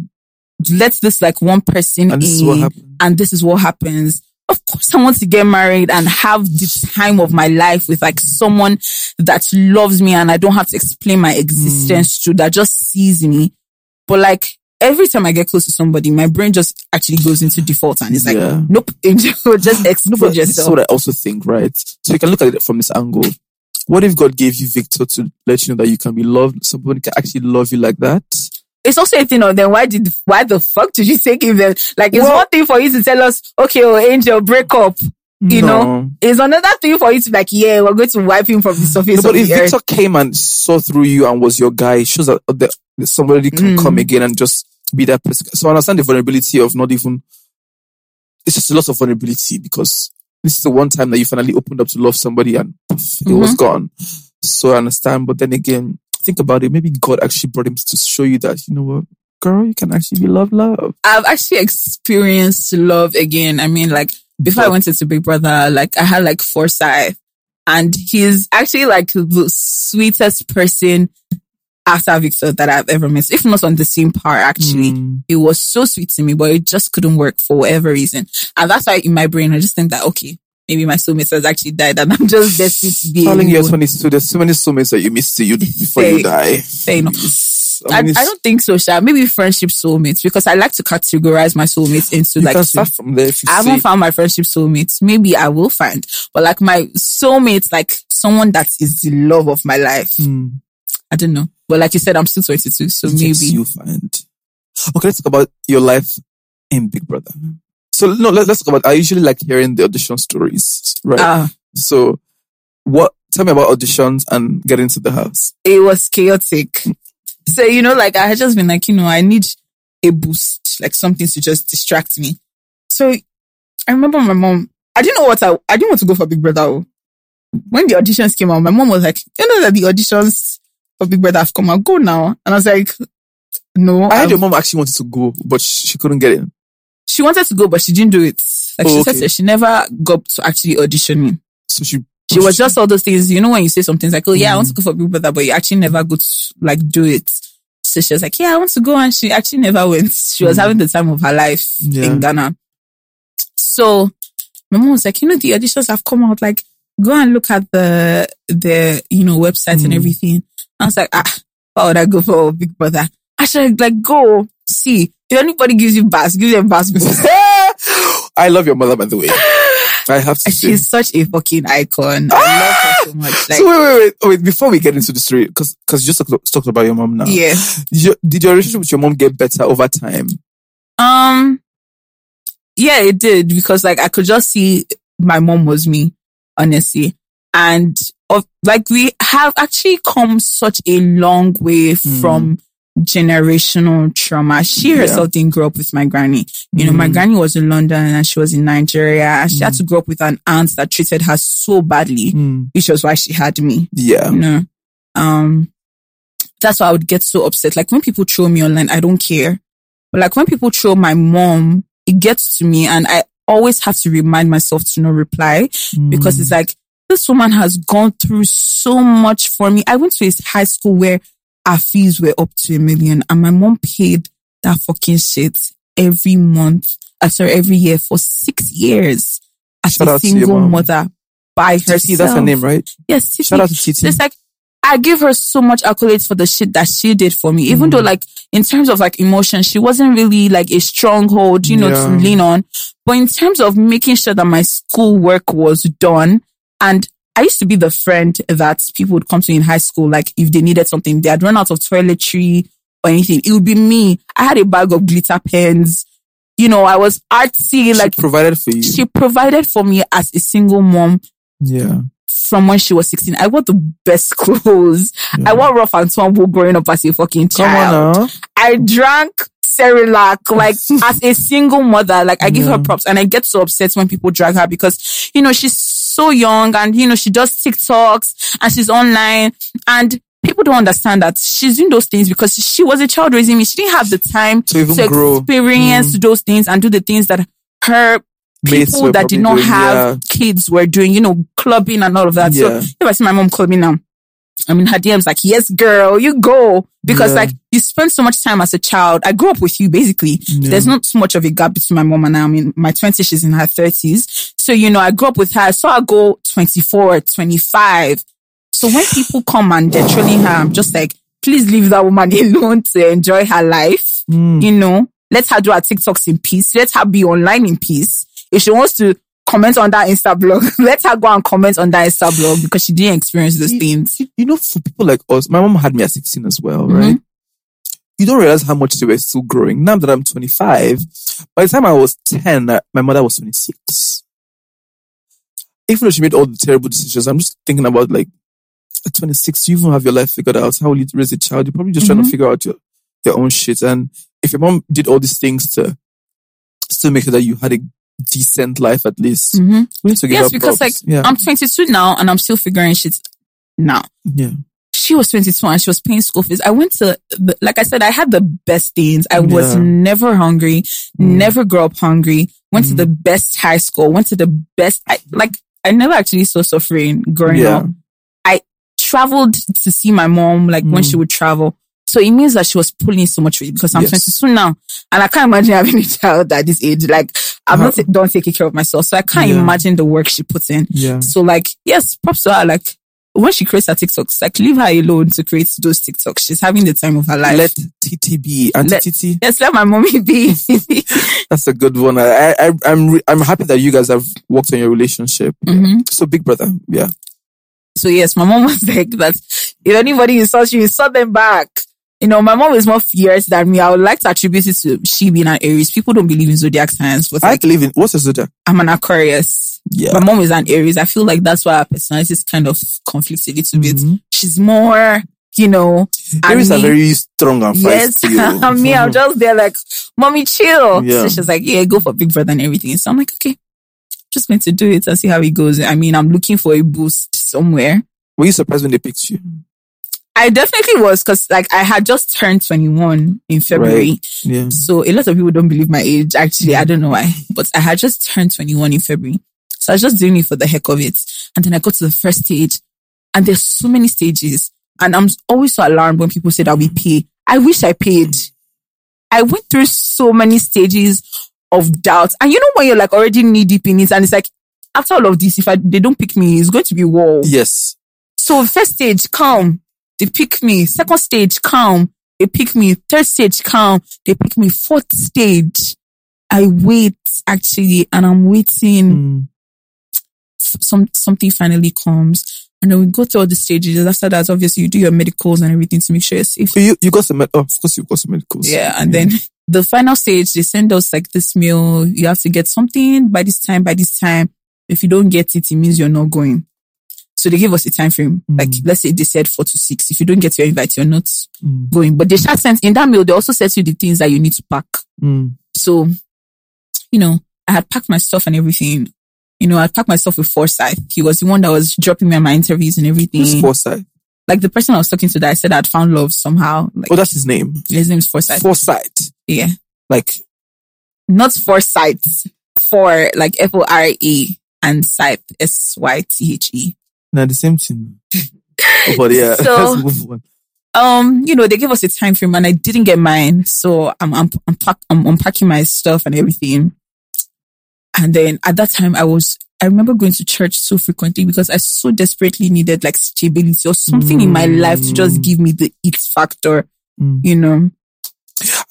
let this like one person And this is in what and this is what happens. Of course, I want to get married and have the time of my life with like someone that loves me and I don't have to explain my existence to that just sees me. But like every time I get close to somebody, my brain just actually goes into default and it's like, Yeah. nope, Angel, just No, explode but this is what I also think, right? So you can look at it from this angle. What if God gave you Victor to let you know that you can be loved? Somebody can actually love you like that. it's also a thing of then why did why the fuck did you take him then? Like it's Well- one thing for you to tell us, okay, oh Angel, break up. You No. know? It's another thing for you to be like, yeah, we're going to wipe him from the surface No, but if the earth. Victor came and saw through you and was your guy, it shows that, that somebody can Mm. come again and just be that person. So I understand the vulnerability of not even. It's just a lot of vulnerability because this is the one time that you finally opened up to love somebody and poof, it was mm-hmm. gone. So I understand, but then again, think about it. Maybe God actually brought him to show you that you know what, girl, you can actually be love, love. I've actually experienced love again. I mean, like before I went into Big Brother, like I had like Foresythe and he's actually like the sweetest person after Victor that I've ever met. If not on the same par, actually. Mm. It was so sweet to me, but it just couldn't work for whatever reason. And that's why in my brain, I just think that, okay, maybe my soulmate has actually died and I'm just destined to be. Darling, you're alone. 22. There's so many soulmates that you missed you before you die. fair enough. I, mean, I don't think so, Sha. Maybe friendship soulmates because I like to categorize my soulmates into you like can start from there you I haven't found my friendship soulmates. Maybe I will find, but like my soulmates, like someone that is the love of my life. Mm. I don't know. But like you said, I'm still 22, so Yes, maybe. you find. Okay, let's talk about your life in Big Brother. So no, let, let's talk about. I usually like hearing the audition stories, right? Ah, so, what? Tell me about auditions and getting into the house. it was chaotic. So, you know, like I had just been like, you know, I need a boost, like something to just distract me. So I remember my mom, I didn't know what I, I didn't want to go for Big Brother. oh. When the auditions came out, my mom was like, you know that the auditions for Big Brother have come out, go now. And I was like, no. I heard I've- your mom actually wanted to go, but she, couldn't get in. she wanted to go, but she didn't do it. Like Oh, she said she never got to actually audition me. So she She was just all those things, you know, when you say something like, oh yeah, I want mm. to go for Big Brother, but you actually never go to like do it. So she was like, yeah, I want to go. And she actually never went. She was mm. having the time of her life Yeah. in Ghana. So my mom was like, you know, the auditions have come out. Like, go and look at the, the, you know, website and mm. everything. I was like, ah, why would I go for Big Brother? I should like go see if anybody gives you bass, give them bass. I love your mother, by the way. I have to say. She's such a fucking icon. I love her so much. Like, so wait, wait, wait, wait. Before we get into the story, because because you just talked, talked about your mom now. yeah. Did your, did your relationship with your mom get better over time? Um, yeah, it did because like I could just see my mom was me, honestly, and of like we have actually come such a long way hmm. from generational trauma. She Yeah. herself didn't grow up with my granny. You know, my hmm. granny was in London and she was in Nigeria and she had hmm. to grow up with an aunt that treated her so badly, which was why she had me Yeah. you know. Um, that's why I would get so upset. Like when people throw me online, I don't care. But like when people throw my mom, it gets to me and I always have to remind myself to not reply because it's like, this woman has gone through so much for me. I went to a high school where our fees were up to a million and my mom paid that fucking shit every month. Uh, sorry, every year for six years as Shout a single mother by herself. Titi, that's her name, right? Yes, Titi. Shout out to Titi. It's like I give her so much accolades for the shit that she did for me. Even though like in terms of like emotion, she wasn't really like a stronghold, you know, Yeah. to lean on. But in terms of making sure that my school work was done and I used to be the friend that people would come to in high school, like if they needed something, they had run out of toiletry or anything. It would be me. I had a bag of glitter pens. You know, I was artsy, She like provided for you. she provided for me as a single mom yeah. from when she was 16. I wore the best clothes. I wore rough and tumble growing up as a fucking child. Come on now. I drank Cerelac, like as a single mother, like I give her props and I get so upset when people drag her because, you know, she's so young and, you know, she does TikToks and she's online and people don't understand that she's doing those things because she was a child raising me. She didn't have the time To even grow. Mm. experience those things and do the things that her people that did not doing, have kids were doing, you know, clubbing and all of that. Yeah. So if I see my mom clubbing now, I mean, her DM's like, yes, girl, you go. Because Yeah. like you spend so much time as a child. I grew up with you basically. There's not too much of a gap between my mom and I. I'm in my 20s, she's in her 30s. So, you know, I grew up with her. So I go 24, 25. So when people come and they're trolling her, I'm just like, please leave that woman alone to enjoy her life. Hmm. You know, let her do her TikToks in peace. Let her be online in peace. If she wants to comment on that Insta blog, let her go and comment on that Insta blog because she didn't experience those things. You, you know, for people like us, my mom had me at 16 as well, Mm-hmm. right? You don't realize how much they were still growing. Now that I'm 25, by the time I was 10, uh, my mother was 26. Even though she made all the terrible decisions, I'm just thinking about like, at 26, you even have your life figured out. How will you raise a child? You're probably just Mm-hmm. trying to figure out your, your own shit. And if your mom did all these things to still make sure that you had a decent life at least, mm-hmm. we need to give Mm-hmm. Yes, because like yeah, I'm 22 now and I'm still figuring shit now. yeah. She was 22 and she was paying school fees. I went to, the, like I said, I had the best things. I was Yeah. never hungry, mm. never grew up hungry, went to mm. the best high school, went to the best, I, like, I never actually saw suffering growing Yeah. up. I traveled to see my mom, like when mm. she would travel. So it means that she was pulling so much weight because I'm Yes. 22 now and I can't imagine having a child at this age. Like I'm not done taking care of myself. So I can't Yeah. imagine the work she puts in. Yeah. So like, yes, props to her. Like when she creates her TikToks, like leave her alone to create those TikToks. She's having the time of her life. Let TT be. Auntie Let- TT. yes, let my mommy be. That's a good one. I, I, I'm, re- I'm happy that you guys have worked on your relationship. Mm-hmm. So, Big Brother, yeah. so yes, my mom was like that. If anybody insults you, insult them back. You know, my mom is more fierce than me. I would like to attribute it to she being an Aries. People don't believe in zodiac signs, but I like believe in what's a zodiac? I'm an Aquarius. Yeah. My mom is an Aries. I feel like that's why our personalities kind of conflicts a little bit. Mm-hmm. She's more, you know, and Aries are very strong and fast. Yes, feisty. me, I'm mm-hmm. just there like, mommy, chill. Yeah. So she's like, yeah, go for Big Brother and everything. So I'm like, okay, just going to do it and see how it goes. I mean, I'm looking for a boost somewhere. Were you surprised when they picked you? I definitely was because like I had just turned 21 in February. Yeah. So a lot of people don't believe my age. Actually, I don't know why, but I had just turned 21 in February. So I was just doing it for the heck of it. And then I got to the first stage and there's so many stages and I'm always so alarmed when people say that we pay. I wish I paid. I went through so many stages of doubt. And you know when you're like already knee deep in it and it's like, after all of this, if I, they don't pick me, it's going to be war. Yes. So first stage, calm. They pick me. Second stage, calm. They pick me. Third stage, calm. They pick me. Fourth stage, I wait actually, and I'm waiting. Mm. Some something finally comes, and then we go through all the stages. After that, obviously, you do your medicals and everything to make sure you're safe. So you, you got the med- oh, of course you got some medicals. Yeah, and then the final stage, they send us like this meal. You have to get something by this time. By this time, if you don't get it, it means you're not going. So they give us a time frame. Like, let's say they said four to six. If you don't get your invite, you're not Mm. going. But they shall send in that mail, They also set you the things that you need to pack. Mm. So, you know, I had packed my stuff and everything. You know, I packed myself with Foresythe. He was the one that was dropping me on my interviews and everything. Who's Foresight? Like the person I was talking to that I said I'd found love somehow. Like Oh, that's his name. his name's Foresythe. Foresight. yeah. Like, Not Forsyth. For like F O R E and Scythe. S Y T H E. now the same thing. oh, but yeah, So- let's move on. um, you know, they gave us a time frame and I didn't get mine. So I'm, I'm, I'm, pack, I'm unpacking my stuff and everything. And then at that time I was, I remember going to church so frequently because I so desperately needed like stability or something in my life to just give me the it factor, Mm. you know.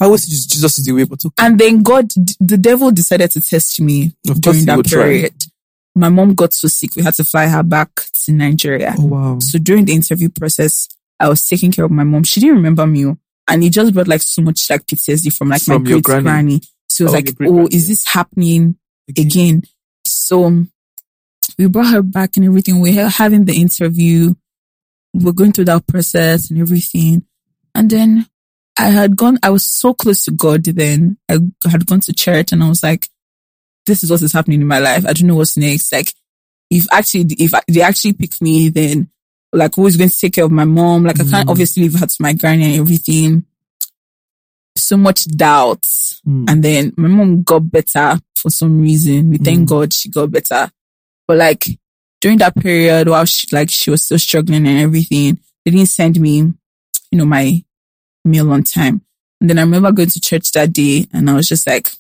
I always just Jesus is the way, but okay. And then God, the devil decided to test me Of during that period. try. My mom got so sick, we had to fly her back to Nigeria. Oh wow. So during the interview process, I was taking care of my mom. She didn't remember me. oh, And it just brought like so much like PTSD from like From my great granny. granny. She was Oh, like, Oh, is this happening again? So um, we brought her back and everything. We were having the interview. We We're going through that process and everything. And then I had gone, I was so close to God then. I had gone to church and I was like, this is what is happening in my life. I don't know what's next. Like, if actually, if they actually pick me, then like who's going to take care of my mom? Like I can't Mm. obviously leave her to my granny and everything. So much doubt. Mm. And then my mom got better for some reason. We thank Mm. God she got better. But like during that period while she like she was still struggling and everything, they didn't send me, you know, my meal on time. And then I remember going to church that day and I was just like,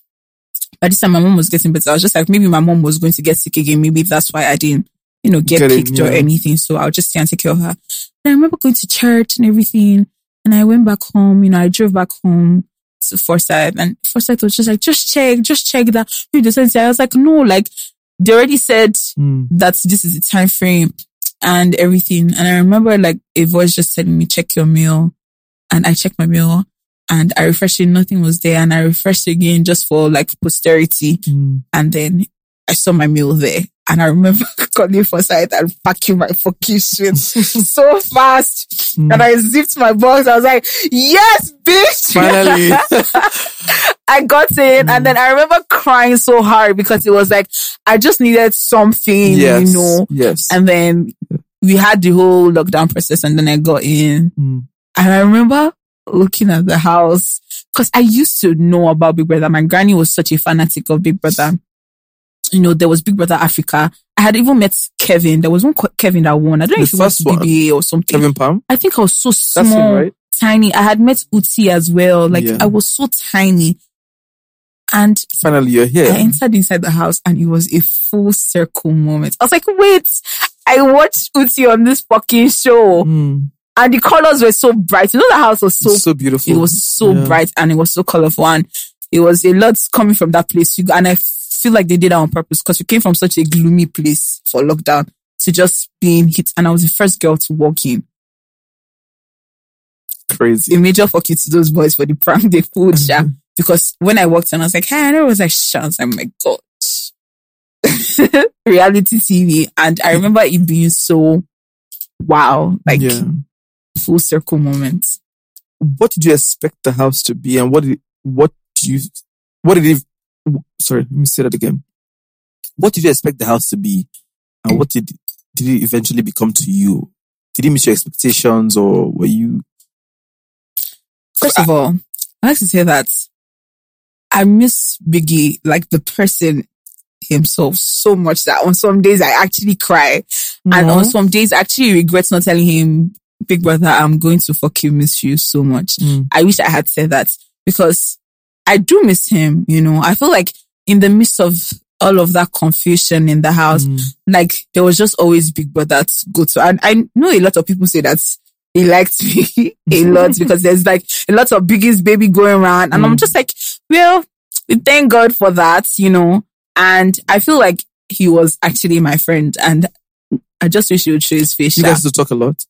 by this time my mom was getting better. I was just like, maybe my mom was going to get sick again. Maybe that's why I didn't, you know, get, Get it, picked or anything. So I'll just stay and take care of her. And I remember going to church and everything. And I went back home, you know, I drove back home to Foresythe and Foresythe was just like, just check, just check that. You decided I was like, no, like they already said Mm. that this is the time frame and everything. And I remember like a voice just telling me, check your mail. And I checked my mail and I refreshed it. Nothing was there. And I refreshed again just for like posterity. Mm. And then I saw my meal there. And I remember calling Foresythe and packing my fucking shit so fast. Mm. And I zipped my box. I was like, yes, bitch. Finally. I got in. And then I remember crying so hard because it was like, I just needed something, yes. you know. Yes. And then we had the whole lockdown process and then I got in. Mm. And I remember looking at the house because I used to know about Big Brother. My granny was such a fanatic of Big Brother. You know, there was Big Brother Africa. I had even met Kevin. There was one Kevin that won. I don't know if it was. BBA or something. Kevin Pam. I think I was so small, right? tiny. I had met Uti as well. Like Yeah. I was so tiny. And Finally, you're here. I entered inside the house and it was a full circle moment. I was like, wait, I watched Uti on this fucking show Mm. And the colors were so bright. You know, the house was so, so beautiful. it was so Yeah. bright and it was so colorful and it was a lot coming from that place. And I feel like they did that on purpose because we came from such a gloomy place for lockdown to just being hit. And I was the first girl to walk in. crazy. A major fuck you to those boys for the prank they pulled, mm-hmm. sha. Because when I walked in, I was like, hey, I know it was like, shit. I was like, my God. Reality TV. And I remember it being so wow, like yeah. Full circle moment. What did you expect the house to be, and what did what you what did it? Sorry, let me say that again. What did you expect the house to be, and what did did it eventually become to you? Did it meet your expectations or were you First of all, I like to say that I miss Biggie, like the person himself so much that on some days I actually cry. And on some days I actually regret not telling him, big brother, I'm going to fuck you, miss you so much. Mm. I wish I had said that because I do miss him, you know. I feel like in the midst of all of that confusion in the house, mm. like there was just always big brother to go to. And I know a lot of people say that he liked me a lot because there's like a lot of biggest baby going around. And I'm mm. just like, well, we thank God for that, you know. And I feel like he was actually my friend and I just wish he would show his face. you guys used to talk a lot?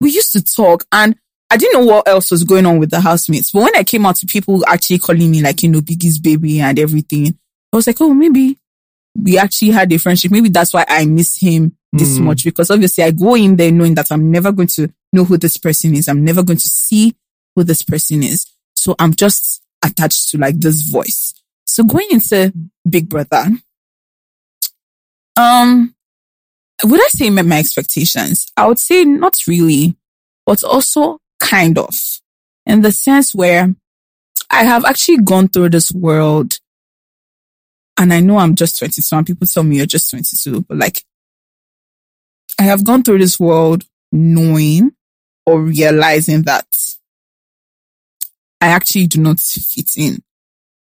We used to talk and I didn't know what else was going on with the housemates. But when I came out to people actually calling me like, you know, Biggie's baby and everything, I was like, oh, maybe we actually had a friendship. Maybe that's why I miss him this much because obviously I go in there knowing that I'm never going to know who this person is. I'm never going to see who this person is. So I'm just attached to like this voice. So going into Big Brother, um, would I say met my expectations? I would say not really, but also kind of in the sense where I have actually gone through this world and I know I'm just 22 and people tell me you're just 22, but like I have gone through this world knowing or realizing that I actually do not fit in.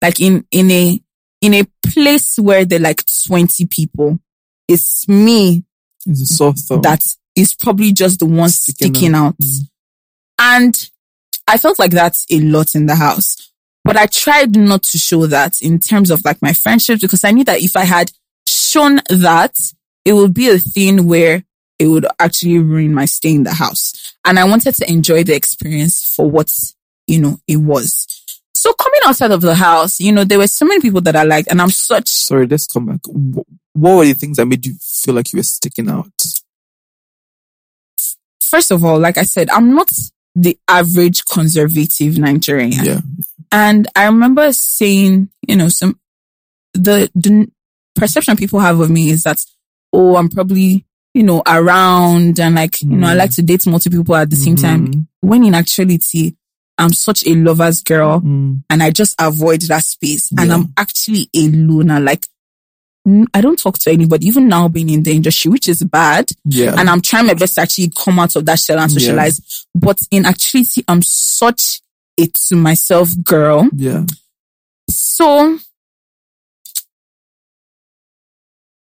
Like in, in a, in a place where there are like 20 people, it's me It's a soft thought. that is probably just the one Sticking sticking, out. out. Mm. And I felt like that's a lot in the house. But I tried not to show that in terms of like my friendships because I knew that if I had shown that, it would be a thing where it would actually ruin my stay in the house. And I wanted to enjoy the experience for what, you know, it was. So coming outside of the house, you know, there were so many people that I liked and I'm such Sorry, let's come back. What were the things that made you feel like you were sticking out? first of all, like I said, I'm not the average conservative Nigerian. Yeah. And I remember saying, you know, some, the, the perception people have of me is that, oh, I'm probably, you know, around and like, you know, I mm-hmm. like to date multiple people at the same time. Mm-hmm. When in actuality, I'm such a lover's girl Mm. and I just avoid that space. And I'm actually a loner. Like, I don't talk to anybody, even now being in the industry, which is bad Yeah. and I'm trying my best to actually come out of that shell and Yeah. socialize. But in actuality, I'm such a to myself girl. yeah. So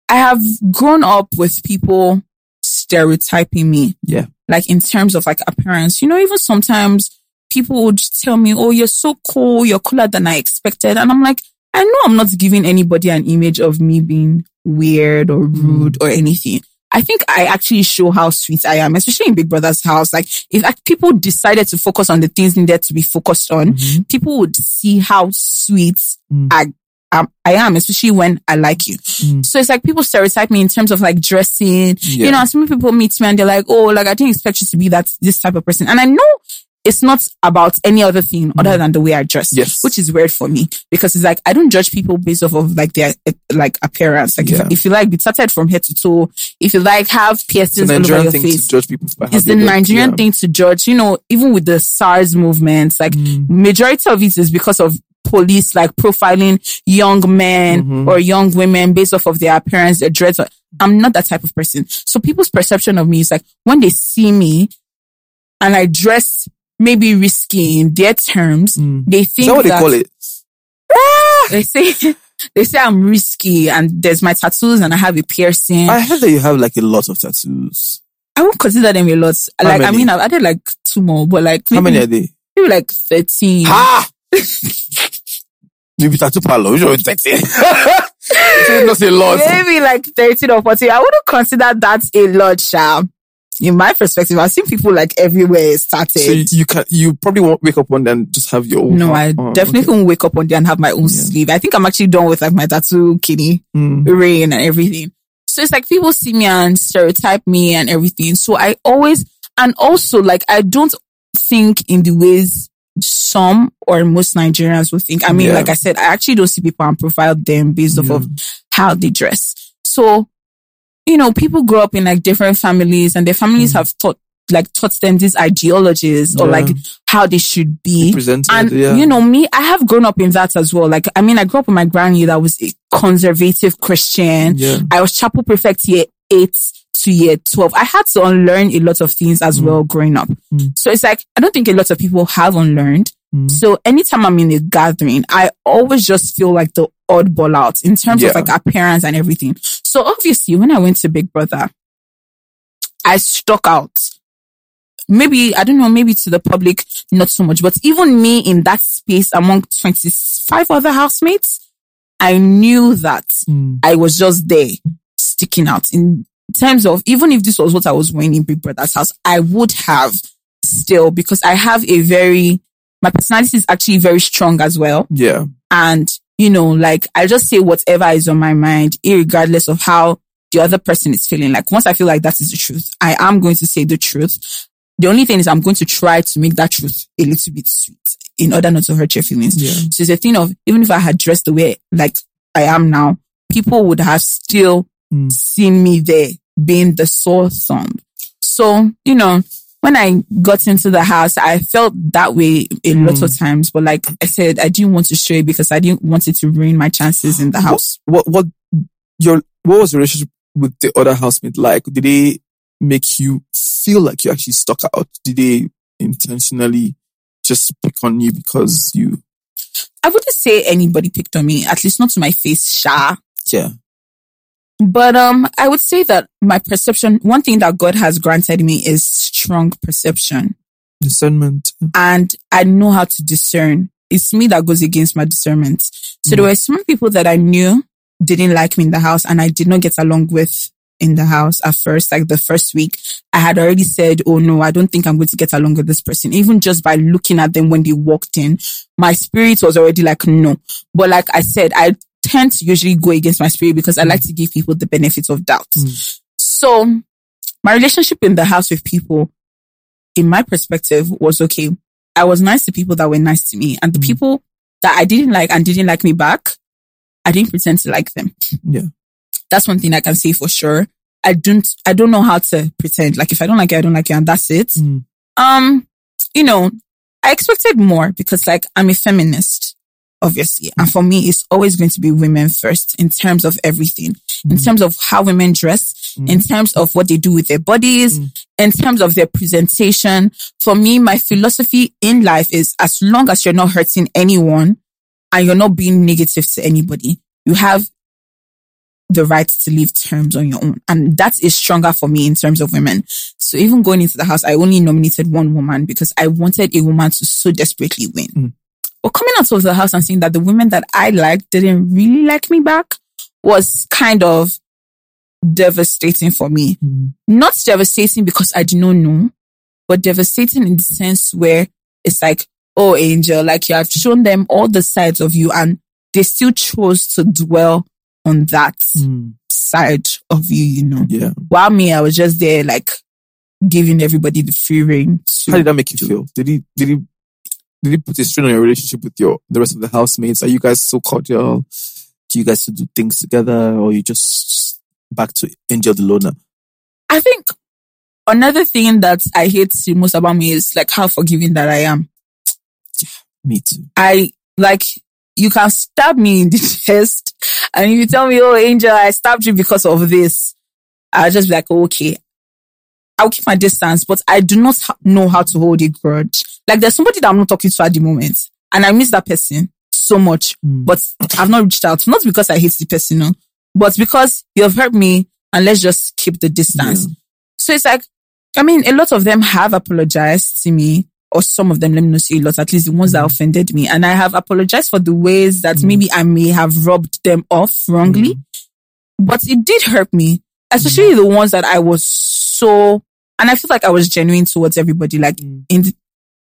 I have grown up with people stereotyping me, Yeah. like in terms of like appearance. You know, even sometimes people would tell me, Oh, you're so cool. You're cooler than I expected. And I'm like, I know I'm not giving anybody an image of me being weird or mm. rude or anything. I think I actually show how sweet I am, especially in Big Brother's house. Like, if like, people decided to focus on the things needed to be focused on, mm-hmm. people would see how sweet mm. I, am, I am, especially when I like you. Mm. So it's like people stereotype me in terms of like dressing. Yeah. You know, some people meet me and they're like, oh, like I didn't expect you to be that this type of person. And I know it's not about any other thing other than the way I dress, Yes. which is weird for me because it's like I don't judge people based off of like their eh, like appearance. Like Yeah. if, if you like be tatted from head to toe, if you like have piercings all over Nigerian your thing face, to judge people it's the. Nigerian Yeah. thing to judge. You know, even with the SARS movements, like majority of it is because of police like profiling young men Mm-hmm. or young women based off of their appearance, their dress. I'm not that type of person. So people's perception of me is like when they see me and I dress maybe risky in their terms, hmm. they Is think that what they call it? Ah! They say they say I'm risky and there's my tattoos and I have a piercing. I heard that you have like a lot of tattoos. I won't consider them a lot. How like I mean, I've added like two more, but like How many are they? maybe like thirteen. Ha! Maybe tattoo parlor. You know, 13. It's not a lot. Maybe like thirteen or fourteen. I wouldn't consider that a lot, Sha. In my perspective, I've seen people like everywhere started. So you, you can you probably won't wake up one day and just have your own. no, I oh, definitely okay. won't wake up one day and have my own sleeve. I think I'm actually done with like my tattoo kitty, Mm. rain and everything. So it's like people see me and stereotype me and everything. So I always, and also like I don't think in the ways some or most Nigerians would think. I mean, Yeah. like I said, I actually don't see people and profile them based off of how they dress. So you know, people grow up in like different families and their families have taught, like taught them these ideologies or Yeah. like how they should be. Presented, and yeah. you know, me, I have grown up in that as well. Like, I mean, I grew up with my granny that was a conservative Christian. Yeah. I was chapel prefect year eight to year 12. I had to unlearn a lot of things as Mm. well growing up. So it's like, I don't think a lot of people have unlearned. Mm. So anytime I'm in a gathering, I always just feel like the oddball out in terms Yeah. of like appearance and everything. So obviously when I went to Big Brother, I stuck out. Maybe, I don't know, maybe to the public, not so much, but even me in that space among 25 other housemates, I knew that Mm. I was just there sticking out in terms of even if this was what I was wearing in Big Brother's house, I would have still because I have a very, my personality is actually very strong as well. Yeah. And, you know, like I just say whatever is on my mind, regardless of how the other person is feeling. Like once I feel like that is the truth, I am going to say the truth. The only thing is I'm going to try to make that truth a little bit sweet in order not to hurt your feelings. Yeah. So it's a thing of even if I had dressed the way like I am now, people would have still Mm. seen me there being the sore thumb. So, you know, when I got into the house, I felt that way a lot Mm. of times. But like I said, I didn't want to show it because I didn't want it to ruin my chances in the house. What, what, your, what was your relationship with the other housemate like? Did they make you feel like you actually stuck out? Did they intentionally just pick on you because you, I wouldn't say anybody picked on me, at least not to my face, sha. yeah. But um, I would say that my perception, one thing that God has granted me is strong perception. Discernment. and I know how to discern. It's me that goes against my discernment. So there were some people that I knew didn't like me in the house and I did not get along with in the house at first, like the first week. I had already said, Oh no, I don't think I'm going to get along with this person. Even just by looking at them when they walked in, my spirit was already like, no. But like I said, I tend to usually go against my spirit because I like to give people the benefit of doubt. So my relationship in the house with people in my perspective was okay. I was nice to people that were nice to me and the people that I didn't like and didn't like me back, I didn't pretend to like them. Yeah. That's one thing I can say for sure. I don't, I don't know how to pretend. Like if I don't like you, I don't like you and that's it. Mm. Um, you know, I expected more because like I'm a feminist, obviously. And for me, it's always going to be women first in terms of everything, in mm. terms of how women dress, mm. in terms of what they do with their bodies, mm. in terms of their presentation. For me, my philosophy in life is as long as you're not hurting anyone and you're not being negative to anybody, you have the right to leave terms on your own. And that is stronger for me in terms of women. So even going into the house, I only nominated one woman because I wanted a woman to so desperately win. But coming out of the house and seeing that the women that I liked didn't really like me back was kind of devastating for me. Mm-hmm. Not devastating because I did not know, but devastating in the sense where it's like, oh, angel, like you have shown them all the sides of you and they still chose to dwell on that mm-hmm. side of you, you know. Yeah. While me, I was just there like giving everybody the free reign. How did that make you feel? Did he, did he, did he put a strain on your relationship with your, the rest of the housemates? Are you guys so cordial? Do you guys do things together or you just back to Angel the Loner? I think another thing that I hate the most about me is like how forgiving that I am. Me too. I like you can stab me in the chest and if you tell me, oh Angel, I stabbed you because of this, I'll just be like, okay. I'll keep my distance, but I do not ha- know how to hold a grudge. Like there's somebody that I'm not talking to at the moment and I miss that person so much, hmm. but I've not reached out. Not because I hate the person, no, but because you have hurt me and let's just keep the distance. So it's like, I mean, a lot of them have apologized to me, or some of them, let me not say a lot, at least the ones that hmm. offended me. And I have apologized for the ways that hmm. maybe I may have rubbed them off wrongly. But it did hurt me, especially the ones that I was so, and I feel like I was genuine towards everybody. Like mm. in, the,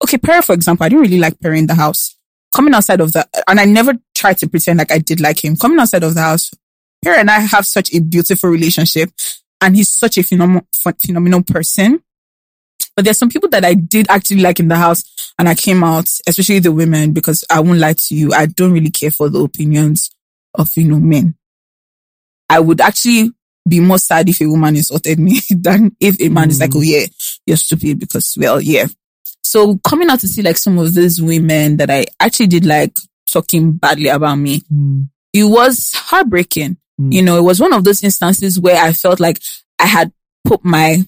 okay, Pere, for example, I didn't really like Pere in the house. Coming outside of the, and I never tried to pretend like I did like him. Coming outside of the house, Pere and I have such a beautiful relationship and he's such a phenomenal, phenomenal person. But there's some people that I did actually like in the house and I came out, especially the women, because I won't lie to you. I don't really care for the opinions of, you know, men. I would actually be more sad if a woman insulted me than if a man is like, mm. oh yeah, you're stupid because, well, yeah. So coming out to see like some of these women that I actually did like talking badly about me, mm. it was heartbreaking. Mm. You know, it was one of those instances where I felt like I had put my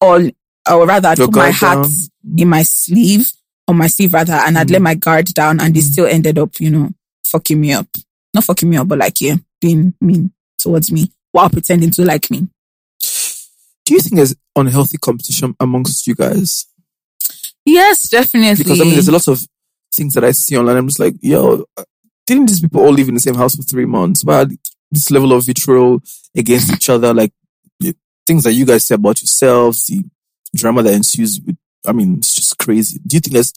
all, or rather, I put my heart down. in my sleeve, on my sleeve rather, and I'd let my guard down and they still ended up, you know, fucking me up. Not fucking me up, but like, yeah, being mean towards me while pretending to like me. Do you think there's unhealthy competition amongst you guys? Yes, definitely. Because I mean, there's a lot of things that I see online. I'm just like, yo, didn't these people all live in the same house for three months? Why this level of vitriol against each other? Like the things that you guys say about yourselves, the drama that ensues. With, I mean, it's just crazy. Do you think there's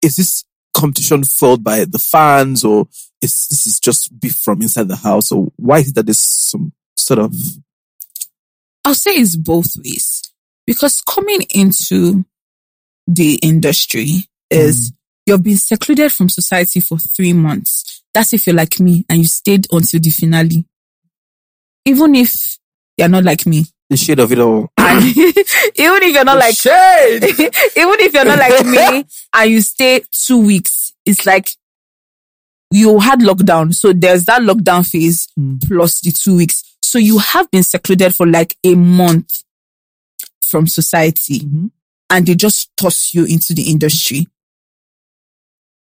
is this competition fueled by the fans, or is this is just beef from inside the house, or why is that there's some sort of I'll say it's both ways because coming into the industry is mm. you've been secluded from society for three months. That's if you're like me and you stayed until the finale. Even if you're not like me. the shade of it all? Even if you're not like, shade. even if you're not like me and you stay two weeks, it's like you had lockdown. So there's that lockdown phase hmm. plus the two weeks. So you have been secluded for like a month from society mm-hmm. and they just toss you into the industry.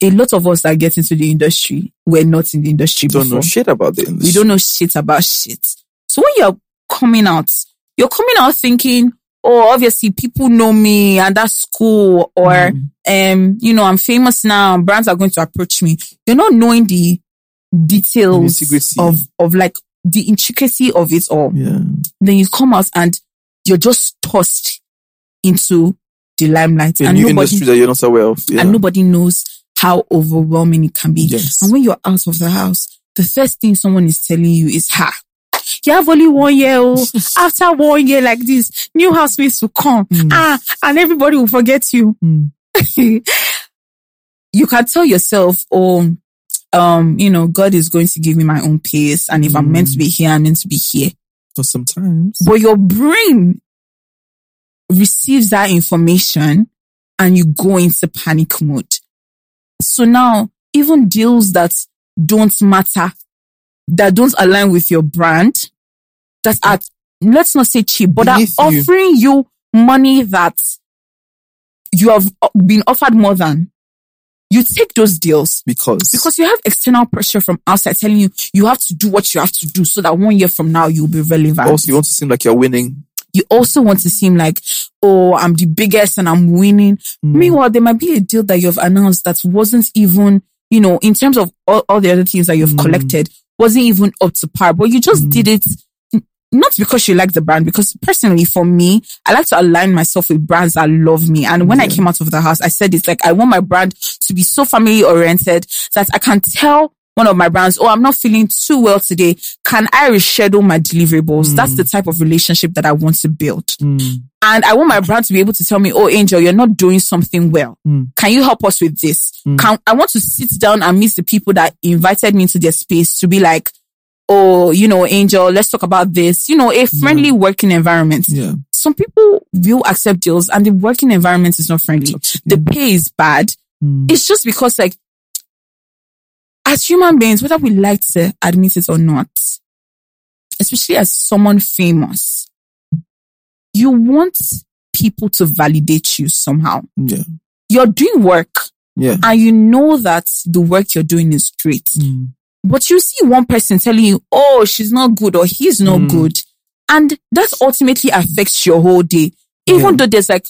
A lot of us that get into the industry were not in the industry We Don't before. know shit about the industry. We don't know shit about shit. So when you're coming out, you're coming out thinking, oh, obviously people know me and that's cool. Or, Mm. um, you know, I'm famous now. Brands are going to approach me. You're not knowing the details Nitty-gritty. of, of like the intricacy of it all. Yeah. Then you come out and you're just tossed into the limelight A and new nobody, industry that you're not aware of. Yeah. and nobody knows how overwhelming it can be. Yes. And when you're out of the house, the first thing someone is telling you is, ha, you have only one year. Oh, after one year like this, new housemates will come. Ah, and everybody will forget you. you can tell yourself, oh, um, you know, God is going to give me my own pace. And if I'm meant to be here, I'm meant to be here. But sometimes. But your brain receives that information and you go into panic mode. So now, even deals that don't matter, that don't align with your brand, that are, let's not say cheap, but are Beneath you. offering you money that you have uh, been offered more than, you take those deals because because you have external pressure from outside telling you you have to do what you have to do so that one year from now you'll be relevant also you want to seem like you're winning. you also want to seem like, oh, I'm the biggest and I'm winning. Meanwhile, there might be a deal that you've announced that wasn't even, you know, in terms of all, all the other things that you've collected, wasn't even up to par, but you just did mm. it not because you like the brand, because personally for me, I like to align myself with brands that love me. And when I came out of the house, I said it's like, I want my brand to be so family oriented that I can tell one of my brands, oh, I'm not feeling too well today. Can I reschedule my deliverables? That's hmm. the type of relationship that I want to build. Hmm. And I want my brand to be able to tell me, oh, Angel, you're not doing something well. Hmm. Can you help us with this? Can, I want to sit down and meet the people that invited me into their space to be like, oh, you know, Angel, let's talk about this. You know, a friendly working environment. Yeah. Some people will accept deals and the working environment is not friendly. The pay is bad. It's just because like, as human beings, whether we like to admit it or not, especially as someone famous, you want people to validate you somehow. Yeah. You're doing work Yeah. and you know that the work you're doing is great. Mm. But you see one person telling you, oh, she's not good or he's not mm. good. And that ultimately affects your whole day. Even Yeah. though there's like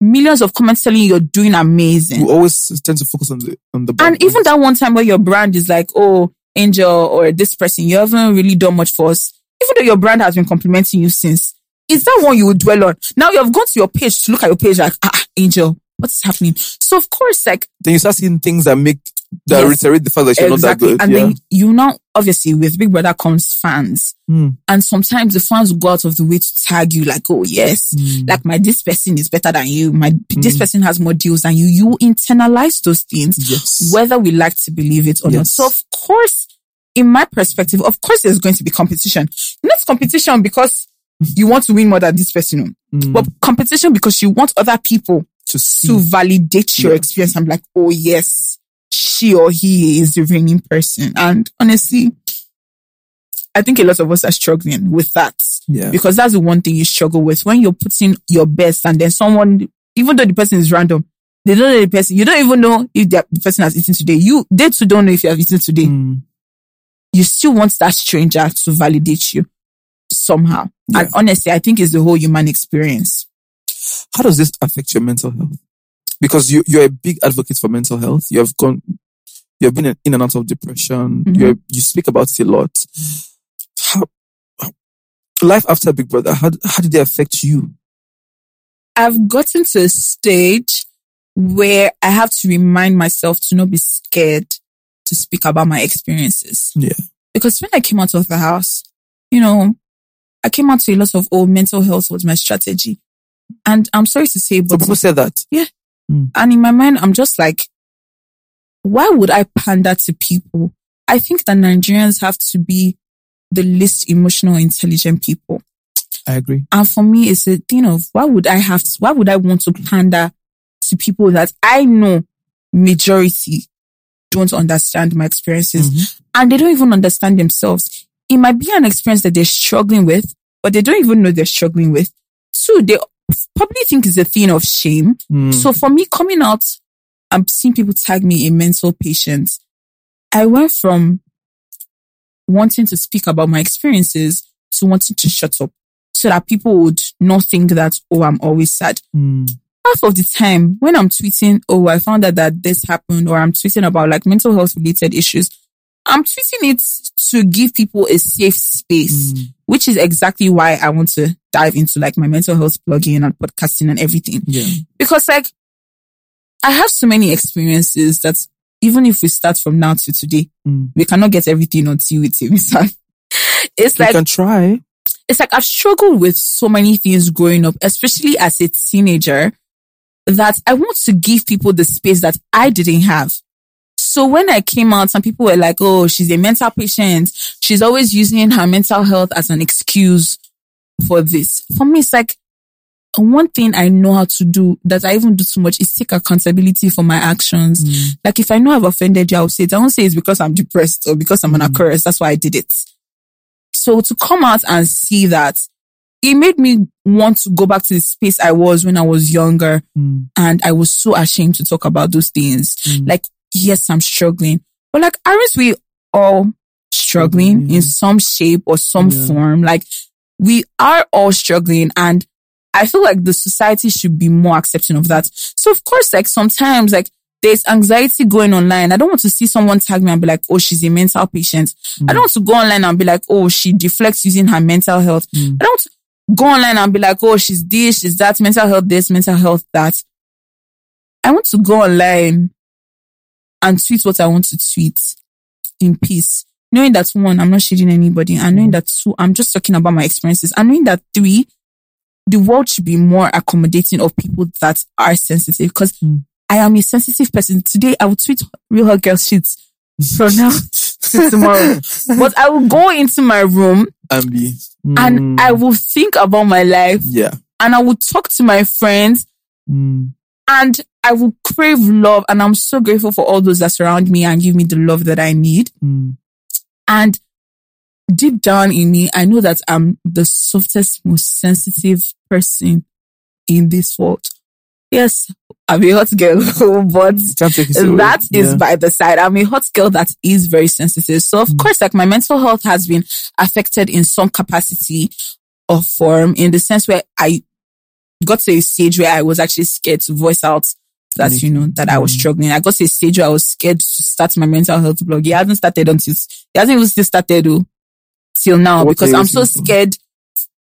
millions of comments telling you you're doing amazing. We always tend to focus on the on the And even that one time where your brand is like, oh, Angel or this person, you haven't really done much for us. Even though your brand has been complimenting you since, is that one you would dwell on? Now you have gone to your page to look at your page like, ah, Angel, what's happening? So of course, like, then you start seeing things that make that Yes. reiterate the fact that you're not that good. And yeah. then you now, obviously, with Big Brother comes fans. Hmm. And sometimes the fans will go out of the way to tag you, like, oh, yes, Hmm. like my, this person is better than you. My, this person has more deals than you. You internalize those things, Yes. whether we like to believe it or not. So, of course, in my perspective, of course, there's going to be competition. Not competition because you want to win more than this person, Mm. but competition because you want other people to see. to validate your Yeah. experience. I'm like, oh yes, she or he is the reigning person. And honestly, I think a lot of us are struggling with that yeah. because that's the one thing you struggle with when you're putting your best and then someone, even though the person is random, they don't know the person. You don't even know if the person has eaten today. You, they too don't know if you have eaten today. Mm. You still want that stranger to validate you somehow. Yeah. And honestly, I think it's the whole human experience. How does this affect your mental health? Because you, you're a big advocate for mental health. You have gone, you have been in and out of depression. Mhm. You you speak about it a lot. How- life after Big Brother, how, how did they affect you? I've gotten to a stage where I have to remind myself to not be scared to speak about my experiences. Yeah. Because when I came out of the house, you know, I came out to a lot of, oh, mental health was my strategy. And I'm sorry to say, So but, people said that. Yeah. And in my mind, I'm just like, why would I pander to people? I think that Nigerians have to be the least emotional intelligent people. I agree. And for me, it's a thing of why would I have to, why would I want to pander to people that I know majority don't understand my experiences Mhm. and they don't even understand themselves. It might be an experience that they're struggling with, but they don't even know they're struggling with. Two, they probably think it's a thing of shame. Mm. So for me coming out I'm seeing people tag me a mental patient, I went from wanting to speak about my experiences to wanting to shut up so that people would not think that, oh, I'm always sad. Mm. Half of the time when I'm tweeting, oh, I found out that this happened or I'm tweeting about like mental health related issues, I'm tweeting it to give people a safe space, Mm. which is exactly why I want to dive into like my mental health blogging and podcasting and everything Yeah. because like I have so many experiences that even if we start from now to today, Mm. we cannot get everything on you with Timisa. It's like can try. it's like I've struggled with so many things growing up, especially as a teenager, that I want to give people the space that I didn't have. So when I came out, some people were like, oh, she's a mental patient. She's always using her mental health as an excuse for this. For me, it's like one thing I know how to do that I even do too much is take accountability for my actions. Mm. Like if I know I've offended you, I'll say it. I won't say it's because I'm depressed or because I'm an Mm. Aquarius. That's why I did it. So to come out and see that, it made me want to go back to the space I was when I was younger. Mm. And I was so ashamed to talk about those things. Mm. Like, yes, I'm struggling, but like, aren't we all struggling Yeah. in some shape or some Yeah. form? Like, we are all struggling and I feel like the society should be more accepting of that. So of course, like sometimes like there's anxiety going online. I don't want to see someone tag me and be like, oh, she's a mental patient. I don't want to go online and be like, oh, she deflects using her mental health. Mm. I don't want to go online and be like, oh, she's this, she's that, mental health this, mental health that. I want to go online and tweet what I want to tweet in peace. Knowing that one, I'm not shading anybody, and knowing that two, I'm just talking about my experiences, and knowing that three, the world should be more accommodating of people that are sensitive. Because Mm. I am a sensitive person. Today, I will tweet real hot girl shit from now to tomorrow. but I will go into my room And be. and Mm. I will think about my life Yeah. and I will talk to my friends Mm. and I will crave love. And I'm so grateful for all those that surround me and give me the love that I need. Mm. And deep down in me, I know that I'm the softest, most sensitive person in this world. Yes, I'm a hot girl, but Can't take it away. that is Yeah. by the side. I'm a hot girl that is very sensitive. So of course, like my mental health has been affected in some capacity or form in the sense where I got to a stage where I was actually scared to voice out that, you know, that I was Mm. struggling. I got to a stage where I was scared to start my mental health blog. It hasn't started until, it hasn't even still started though, till now What because I'm so scared.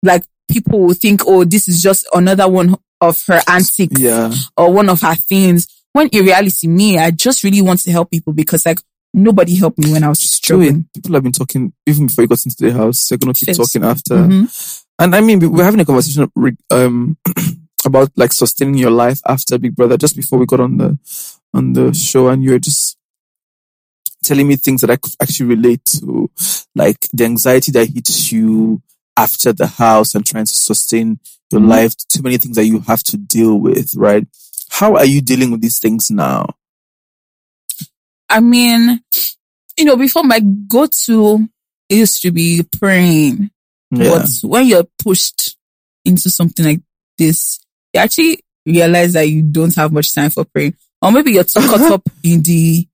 Like people will think, oh, this is just another one of her antics Yeah. or one of her things. When in reality, me, I just really want to help people because like nobody helped me when I was struggling. People have been talking even before you got into the house. They're gonna keep talking after. Mhm. And I mean, we- we're having a conversation um, about like sustaining your life after Big Brother just before we got on the on the show, and you were just telling me things that I could actually relate to, like the anxiety that hits you after the house and trying to sustain your Mm-hmm. life, too many things that you have to deal with, right? How are you dealing with these things now? I mean, you know, before my go-to used to be praying, Yeah. but when you're pushed into something like this, you actually realize that you don't have much time for praying, or maybe you're too caught up in the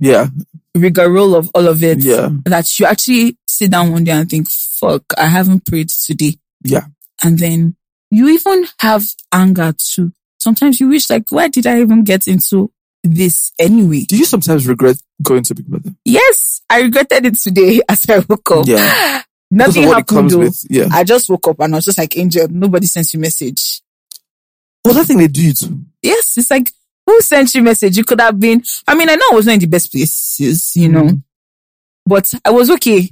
Yeah. rigmarole of all of it Yeah. that you actually sit down one day and think, "Fuck, I haven't prayed today," Yeah. and then you even have anger too. Sometimes you wish, like, why did I even get into this anyway? Do you sometimes regret going to Big Brother? Yes, I regretted it today as I woke up. Yeah. Nothing Because of what it happened though. with. Yeah. I just woke up and I was just like, Angel, nobody sent you message. Oh, that thing they do you too. Yes, it's like, who sent you message? You could have been, I mean, I know I was not in the best places, you know, Mhm. but I was okay.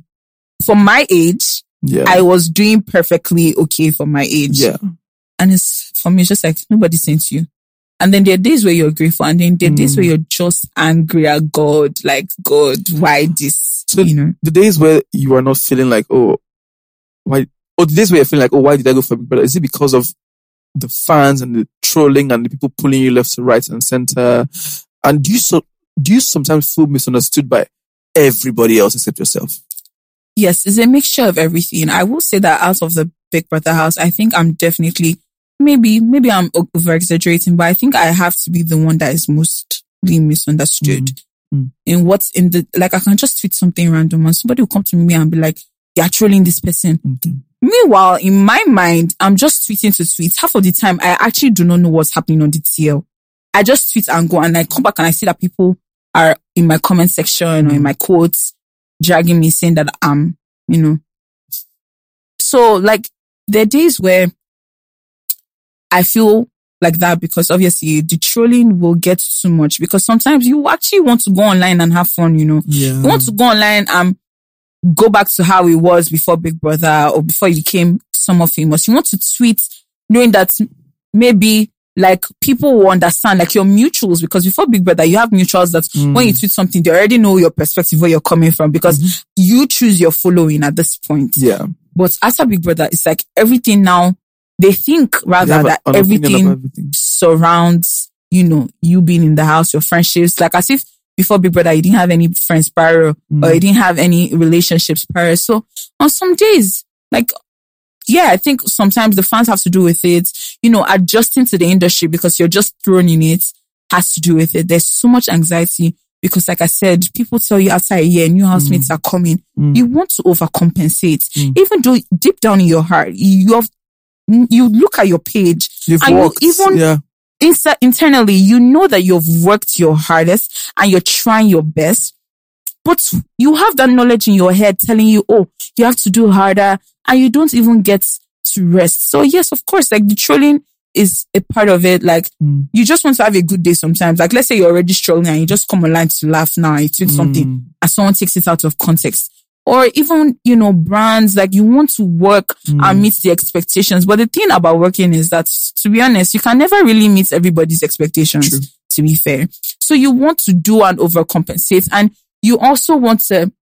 For my age, Yeah. I was doing perfectly okay for my age. yeah. And it's, for me, it's just like, nobody sent you. And then there are days where you're grateful and then there are days Mm. where you're just angry at God. Like, God, why this? So you know? the days where you are not feeling like, oh, why, or the days where you're feeling like, oh, why did I go for Big Brother? Is it because of the fans and the trolling and the people pulling you left to right and center? And do you so, do you sometimes feel misunderstood by everybody else except yourself? Yes, it's a mixture of everything. I will say that out of the Big Brother house, I think I'm definitely, maybe, maybe I'm over exaggerating, but I think I have to be the one that is mostly misunderstood. Mm. In what's in the, like I can just tweet something random and somebody will come to me and be like, you're trolling this person. Mhm. Meanwhile, in my mind, I'm just tweeting to tweet. Half of the time, I actually do not know what's happening on the TL. I just tweet and go and I come back and I see that people are in my comment section or in my quotes dragging me saying that I'm, you know. So like there are days where I feel like that because obviously the trolling will get too much because sometimes you actually want to go online and have fun, you know. Yeah. You want to go online and go back to how it was before Big Brother or before you became somewhat famous. You want to tweet knowing that maybe like people will understand like your mutuals because before Big Brother you have mutuals that when you tweet something they already know your perspective where you're coming from because you choose your following at this point. Yeah. But after Big Brother it's like everything now they think rather that everything everything. surrounds, you know, you being in the house, your friendships, like as if before Big Brother, you didn't have any friends prior Mm. or you didn't have any relationships prior. So on some days, like, yeah, I think sometimes the fans have to do with it, you know, adjusting to the industry because you're just thrown in it has to do with it. There's so much anxiety because like I said, people tell you outside, a year, new housemates are coming. Mm. You want to overcompensate, Mm. even though deep down in your heart, you have, you look at your page You've and you even- yeah. Inside internally, you know that you've worked your hardest and you're trying your best, but you have that knowledge in your head telling you, oh, you have to do harder and you don't even get to rest. So yes, of course, like the trolling is a part of it. Like Mm. you just want to have a good day sometimes. Like let's say you're already struggling and you just come online to laugh now, you tweet something Mm. and someone takes it out of context. Or even, you know, brands, like you want to work hmm. and meet the expectations. But the thing about working is that, to be honest, you can never really meet everybody's expectations, True. to be fair. So you want to do and overcompensate. And you also want to,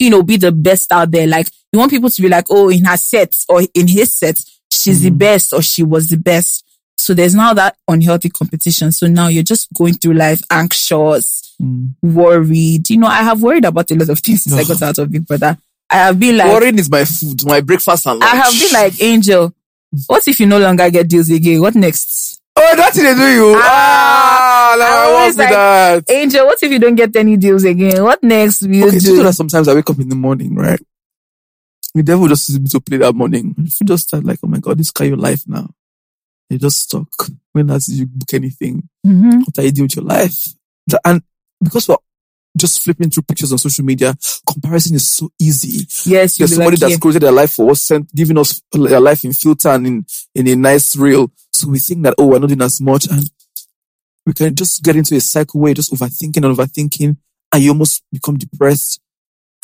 you know, be the best out there. Like you want people to be like, oh, in her set or in his set, she's the hmm. best or she was the best. So there's now that unhealthy competition. So now you're just going through life anxious, Mm. worried. You know, I have worried about a lot of things since I got out of Big Brother. I have been like, Worrying is my food, my breakfast and lunch. I have been like, Angel, what if you no longer get deals again? What next? oh, that's what they do you. Ah, no, I I always won't like- that. Angel, what if you don't get any deals again? What next will you Okay, so do? that sometimes I wake up in the morning, right? The devil just uses me to play that morning. If you just start like, oh my God, this kind of life now. You're just stuck. When last did you book anything? Mhm. What are you doing with your life? And because we're just flipping through pictures on social media, comparison is so easy. Yes, There's somebody like, that's yeah. created their life for us, sent, giving us their life in filter and in, in a nice reel. So we think that, oh, we're not doing as much. And we can just get into a cycle where you're just overthinking and overthinking and you almost become depressed.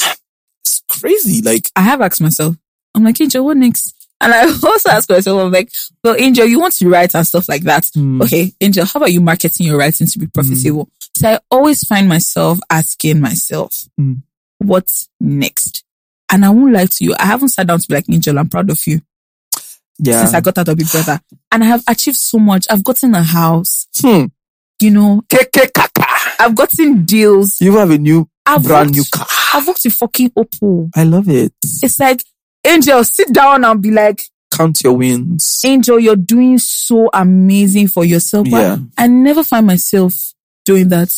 It's crazy. Like, I have asked myself, I'm like, Angel, what next? And I also ask myself, I'm like, well, Angel, you want to write and stuff like that. Mm. Okay, Angel, how about you marketing your writing to be profitable? So I always find myself asking myself, Mm. what's next? And I won't lie to you, I haven't sat down to be like, Angel, I'm proud of you Yeah. since I got out of Big Brother. And I have achieved so much. I've gotten a house, Hmm. you know. I've gotten deals. You have a new, I've brand worked- new car. I've worked with fucking Oppo. I love it. It's like, Angel, sit down and be like, Count your wins. Angel, you're doing so amazing for yourself. Yeah. I never find myself doing that.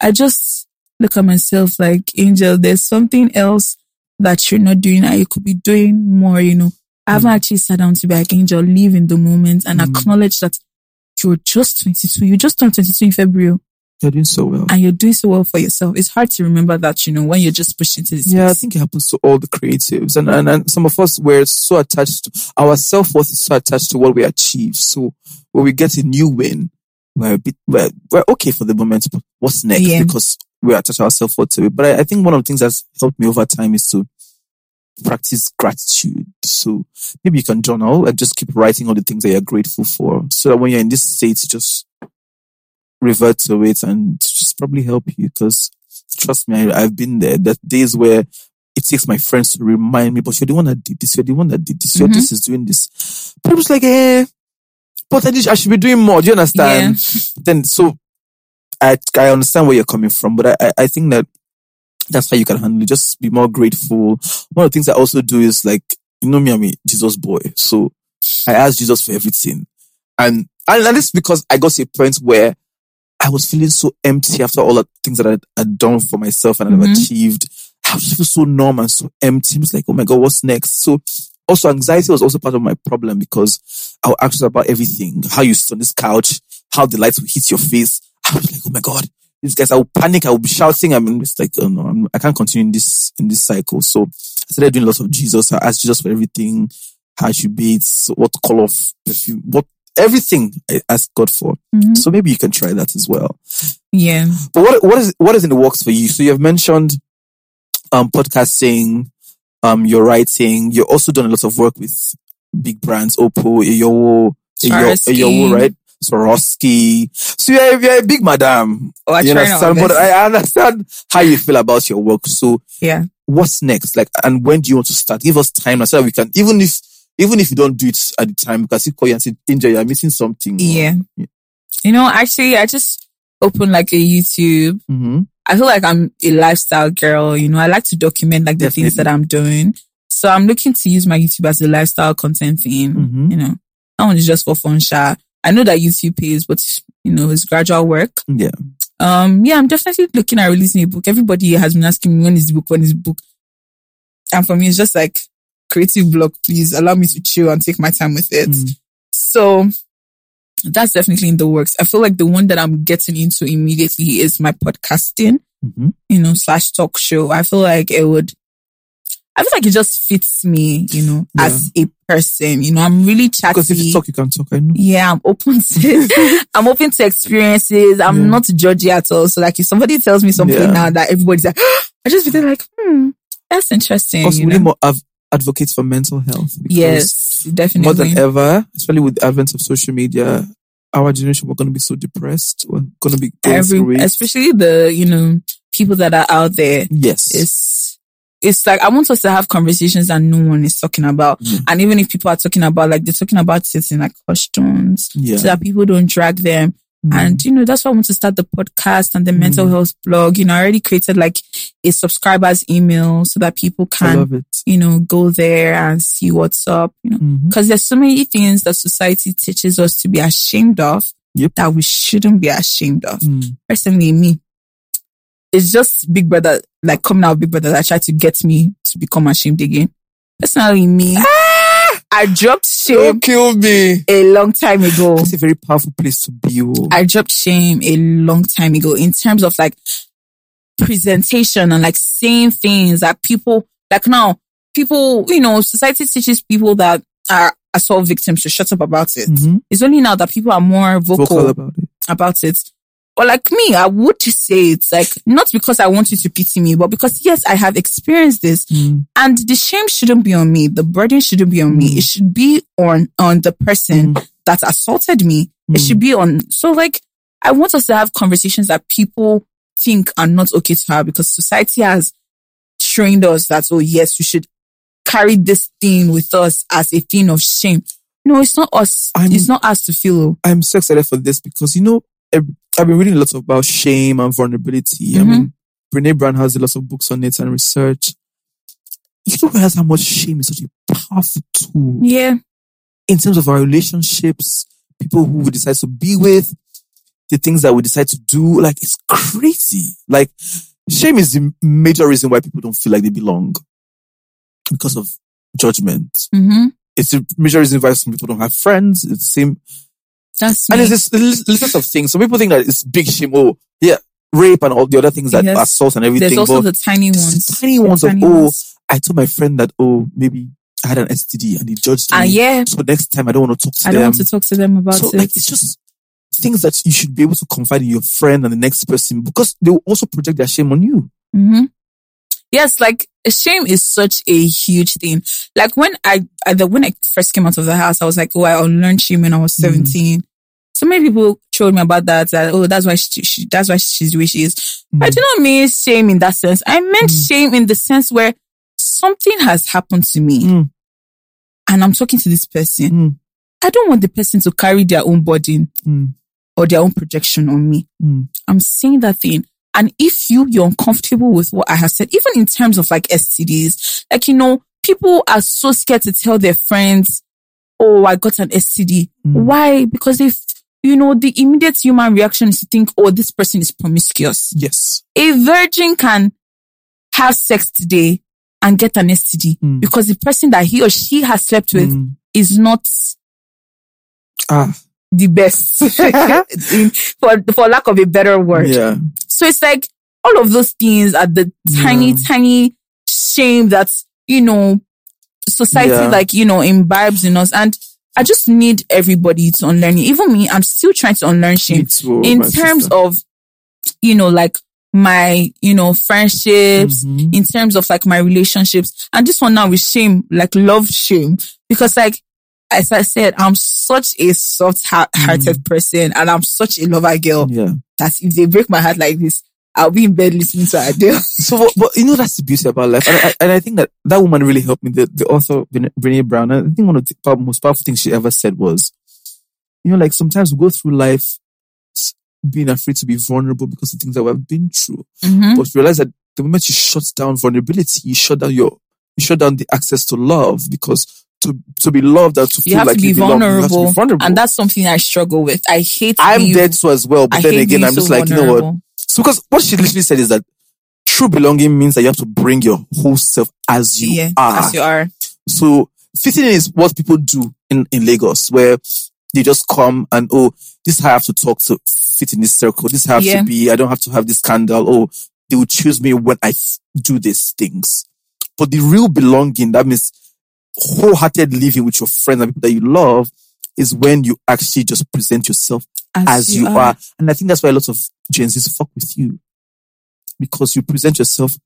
I just look at myself like, Angel, there's something else that you're not doing and you could be doing more, you know. I haven't actually sat down to be like, Angel, live in the moment and Mm. acknowledge that you're just 22. You just turned 22 in February You're doing so well. and you're doing so well for yourself. It's hard to remember that, you know, when you're just pushing to this. Yeah, I think it happens to all the creatives, and and, and some of us we're so attached to our self worth is so attached to what we achieve. So when we get a new win, we're a bit we're, we're okay for the moment. But what's next? Yeah. Because we attach our self worth to it. But I, I think one of the things that's helped me over time is to practice gratitude. So maybe you can journal and just keep writing all the things that you're grateful for, so that when you're in this state, just revert to it and just probably help you because trust me, I, I've been there. That days where it takes my friends to remind me, but you're the one that did this, you're the one that did this, you're Mhm. this is doing this. But I was like, eh, but I, did, I should be doing more. Do you understand? Then, so I, I understand where you're coming from, but I, I, think that that's how you can handle it. Just be more grateful. One of the things I also do is like, you know me, I'm a Jesus boy. So I ask Jesus for everything. And, and, and this is because I got to a point where I was feeling so empty after all the things that I had done for myself and I've Mhm. achieved. I was just so numb and so empty. I was like, oh my God, what's next? So also anxiety was also part of my problem because I would ask about everything. How you sit on this couch, how the lights will hit your face. I was like, oh my God, these guys, I will panic. I will be shouting. I mean, it's like, oh no, I'm, I can't continue in this, in this cycle. So I started doing lots of Jesus. I asked Jesus for everything, how I should bathe, what color of perfume, what, everything I asked God for. Mhm. So maybe you can try that as well. Yeah. But what what is what is in the works for you? So you have mentioned um podcasting, um your writing. You're also done a lot of work with big brands, Oppo, Eyowo. Eyowo, right? Swarovski. So you're, you're a big madam. Oh, I you understand? But. I understand how you feel about your work. So Yeah. what's next? Like, and when do you want to start? Give us time so that we can, even if, even if you don't do it at the time, because you call you and say, Angel, you're missing something. Yeah. You know, actually, I just opened like a YouTube. Mm-hmm. I feel like I'm a lifestyle girl. You know, I like to document like the things that I'm doing. So I'm looking to use my YouTube as a lifestyle content thing. Mhm. You know, that one is just for fun, sha. I know that YouTube pays, but you know, it's gradual work. Yeah. Um, yeah, I'm definitely looking at releasing a book. Everybody has been asking me when is the book, when is the book? And for me, it's just like creative block, please allow me to chill and take my time with it. Mm. So that's definitely in the works. I feel like the one that I'm getting into immediately is my podcasting, Mhm. you know, slash talk show. I feel like it would, I feel like it just fits me, you know, Yeah. as a person. You know, I'm really chatty. Because if you talk, you can talk. I know. Yeah, I'm open to I'm open to experiences. I'm Yeah. not judgy at all. So like if somebody tells me something Yeah. now that everybody's like, I just there like, hmm, that's interesting. Also, you we need know? more av- advocates for mental health. because Yes, More than ever, especially with the advent of social media, our generation, we're going to be so depressed. We're going to be Every, especially the, you know, people that are out there. yes. It's, it's like, I want us to have conversations that no one is talking about. Mm. And even if people are talking about, like, they're talking about it in like questions yeah. so that people don't drag them. Mm. And, you know, that's why I want to start the podcast and the mental Mm. health blog. You know, I already created like a subscribers email so that people can, you know, go there and see what's up, you know, because there's so many things that society teaches us to be ashamed of Yep. that we shouldn't be ashamed of. Mm. Personally, me, it's just Big Brother, like coming out of Big Brother that tried to get me to become ashamed again. Personally, me, I dropped shame Don't kill me. a long time ago. It's a very powerful place to be. oh. I dropped shame a long time ago in terms of like presentation and like saying things that people like now people you know society teaches people that are assault victims to shut up about it. Mhm. It's only now that people are more vocal, Vocal about it. about it. Or like me, I would say it's like not because I want you to pity me, but because yes, I have experienced this, hmm. and the shame shouldn't be on me. The burden shouldn't be on me. Hmm. It should be on on the person hmm. that assaulted me. It should be on. So like, I want us to have conversations that people think are not okay to have because society has trained us that oh yes, we should carry this thing with us as a thing of shame. No, it's not us. I'm- it's not us to feel. Oh. I'm so excited for this because you know I've been reading a lot about shame and vulnerability. I Mhm. mean, Brene Brown has a lot of books on it and research. You don't realize how much shame is such a powerful tool Yeah. in terms of our relationships, people who we decide to be with, the things that we decide to do. Like it's crazy. Like shame is the major reason why people don't feel like they belong because of judgment. Mm-hmm. It's the major reason why some people don't have friends. It's the same That's and me. there's this list of things. Some people think that it's big shame. Oh, yeah, rape and all the other things that Yes. assault and everything. There's also the tiny it's ones. tiny The ones of tiny oh. I told my friend that oh maybe I had an STD and he judged me. Ah, yeah. So next time I don't want to talk to I them. I don't want to talk to them about so it. like it's just things that you should be able to confide in your friend and the next person because they will also project their shame on you. hmm Yes, like shame is such a huge thing. Like when I, I the, when I first came out of the house, I was like, oh, I unlearned shame when I was Mm. 17. So many people told me about that. That oh, that's why she, she that's why she's the way she is. Mm. I do not mean shame in that sense. I meant shame in the sense where something has happened to me, Mm. and I'm talking to this person. Mm. I don't want the person to carry their own burden Mm. or their own projection on me. Mm. I'm saying that thing. And if you, you're uncomfortable with what I have said, even in terms of like STDs, like, you know, people are so scared to tell their friends, Oh, I got an STD. Mm. Why? Because if, you know, the immediate human reaction is to think, Oh, this person is promiscuous. Yes. A virgin can have sex today and get an STD Mm. because the person that he or she has slept with Mm. is not Ah. the best in, for, for lack of a better word. Yeah. So it's like all of those things are the tiny, Yeah. tiny shame that, you know, society Yeah. like, you know, imbibes in us. And I just need everybody to unlearn it. Even me, I'm still trying to unlearn shame too, in terms sister. of, you know, like my, you know, friendships, Mhm. in terms of like my relationships. And this one now with shame, like love shame. Because like, as I said, I'm such a soft hearted person and I'm such a lover girl Yeah. that if they break my heart like this, I'll be in bed listening to Adele. So, but, but you know, that's the beauty about life. And I, and I think that that woman really helped me, the, the author, Brene Brown. And I think one of the most powerful things she ever said was, you know, like sometimes we go through life being afraid to be vulnerable because of things that we've been through. Mm-hmm. But realize that the moment you shut down vulnerability, you shut down your, you shut down the access to love because to, to be loved and to You feel like to you belong, you have to vulnerable, be vulnerable. and that's something I struggle with. I hate. I'm dead too as well. But I then again, I'm just so like, you know what? So because what she literally said is that true belonging means that you have to bring your whole self as you Yeah, are. as you are. So fitting in is what people do in, in Lagos where they just come and, oh, this is how I have to talk to fit in this circle. This is how I have Yeah. to be. I don't have to have this scandal. Oh, they will choose me when I do these things. But the real belonging, that means wholehearted living with your friends and people that you love is when you actually just present yourself as, you, are. And I think that's why a lot of Gen Zs fuck with you. Because you present yourself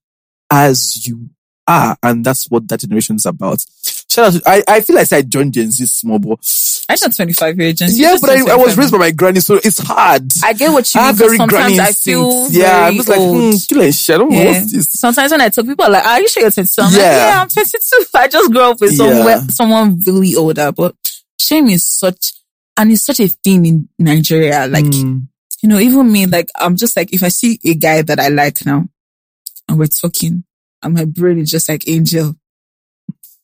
as you are. And that's what that generation is about. Shout out to, I, I feel like I joined Gen Z small, but I'm not 25 years. Gen Z, yeah, but I, I was raised by my granny, so it's hard. I get what you I mean. very granny sometimes I feel. Yeah, I'm just like, hmm, kill and shit. I don't know Yeah. what's this. Sometimes when I talk, people are like, "Are you sure you're 22?" I'm Yeah. like, "Yeah, I'm 22." I just grew up with someone, Yeah. someone really older. But shame is such, and it's such a theme in Nigeria. Like, Mm. You know, even me, like, I'm just like, if I see a guy that I like now, and we're talking, and my brain is just like angel,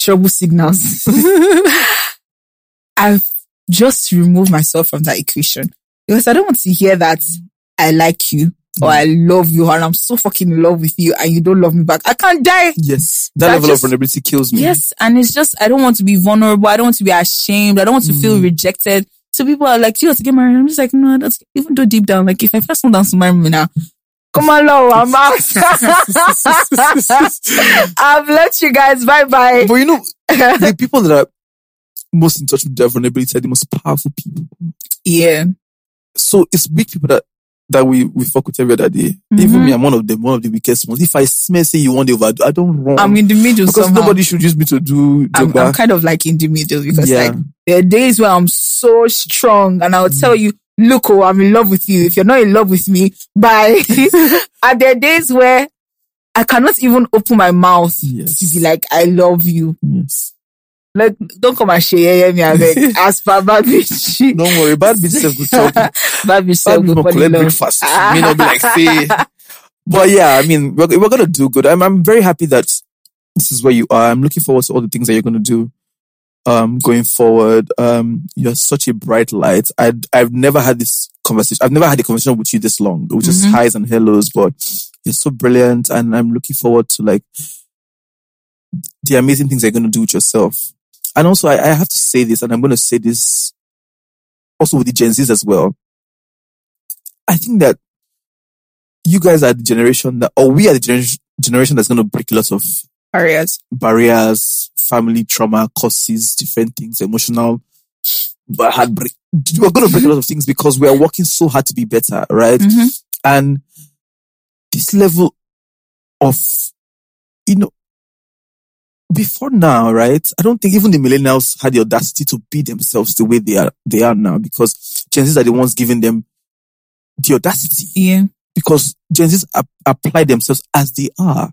trouble signals. I've just removed myself from that equation because I don't want to hear that I like you or I love you and I'm so fucking in love with you and you don't love me back. I can't die. Yes. That That level just- of vulnerability kills me. Yes. And it's just, I don't want to be vulnerable. I don't want to be ashamed. I don't want to feel mm. rejected. So people are like, do you want to get married? I'm just like, no, that's, even though deep down, like if I first someone down to marry me now, come on, low, I'm out. I've let you guys, bye bye. But you know, the people that are most in touch with their vulnerability are the most powerful people. Yeah. So it's weak people that that we, we fuck with every other day. Even me, mm-hmm. I'm one of them, one of the weakest ones. If I smell say you want to overdo, I don't run. I'm in the middle because somehow. nobody should use me to do I'm. I'm kind of like in the middle because Yeah. like there are days where I'm so strong and I'll tell mm. you, look, oh, I'm in love with you. If you're not in love with me, bye. and there are days where I cannot even open my mouth Yes. to be like, I love you. yes. Like, don't come and share me avec as per bad bitch. Don't worry, bad bitch self good talk. bad bitch Bad bitch good collect love. breakfast. May not be like say. But yeah, I mean, we're, we're gonna do good. I'm I'm very happy that this is where you are. I'm looking forward to all the things that you're gonna do. Um, going forward, um, you're such a bright light. I I've never had this conversation. I've never had a conversation with you this long, which is highs and hellos. But you're so brilliant, and I'm looking forward to like the amazing things you're gonna do with yourself. And also, I, I have to say this, and I'm gonna say this also with the Gen Zs as well. I think that you guys are the generation that, or we are the gener- generation that's going to break lots of Barriers. barriers, family trauma, causes, different things, emotional but heartbreak. We're going to break a lot of things because we are working so hard to be better, right? Mhm. And this level of, you know, before now, right? I don't think even the millennials had the audacity to be themselves the way they are, they are now because Gen Zs are the ones giving them the audacity Yeah. because Gen Zs ap- apply themselves as they are.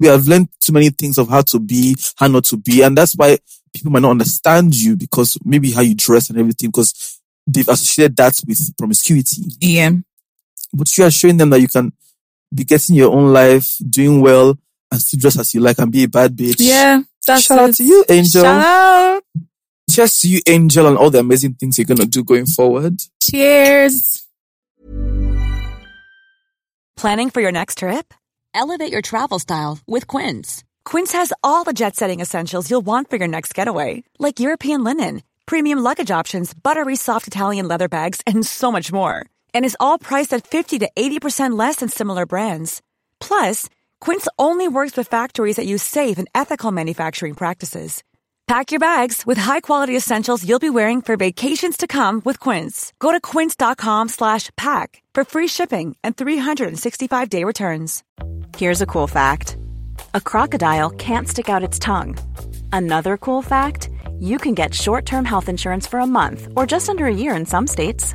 We have learned too many things of how to be, how not to be, and that's why people might not understand you because maybe how you dress and everything because they've associated that with promiscuity. Yeah. But you are showing them that you can be getting your own life, doing well, and still dress as you like and be a bad bitch. Yeah. That's Shout out it. to you, Angel. Shout out. Cheers to you, Angel, and all the amazing things you're gonna do going forward. Cheers. Planning for your next trip? Elevate your travel style with Quince. Quince has all the jet setting essentials you'll want for your next getaway, like European linen, premium luggage options, buttery soft Italian leather bags, and so much more. And is all priced at 50 to 80% less than similar brands. Plus, Quince only works with factories that use safe and ethical manufacturing practices. Pack your bags with high-quality essentials you'll be wearing for vacations to come with Quince. Go to quince.com slash pack for free shipping and 365-day returns. Here's a cool fact. A crocodile can't stick out its tongue. Another cool fact, you can get short-term health insurance for a month or just under a year in some states.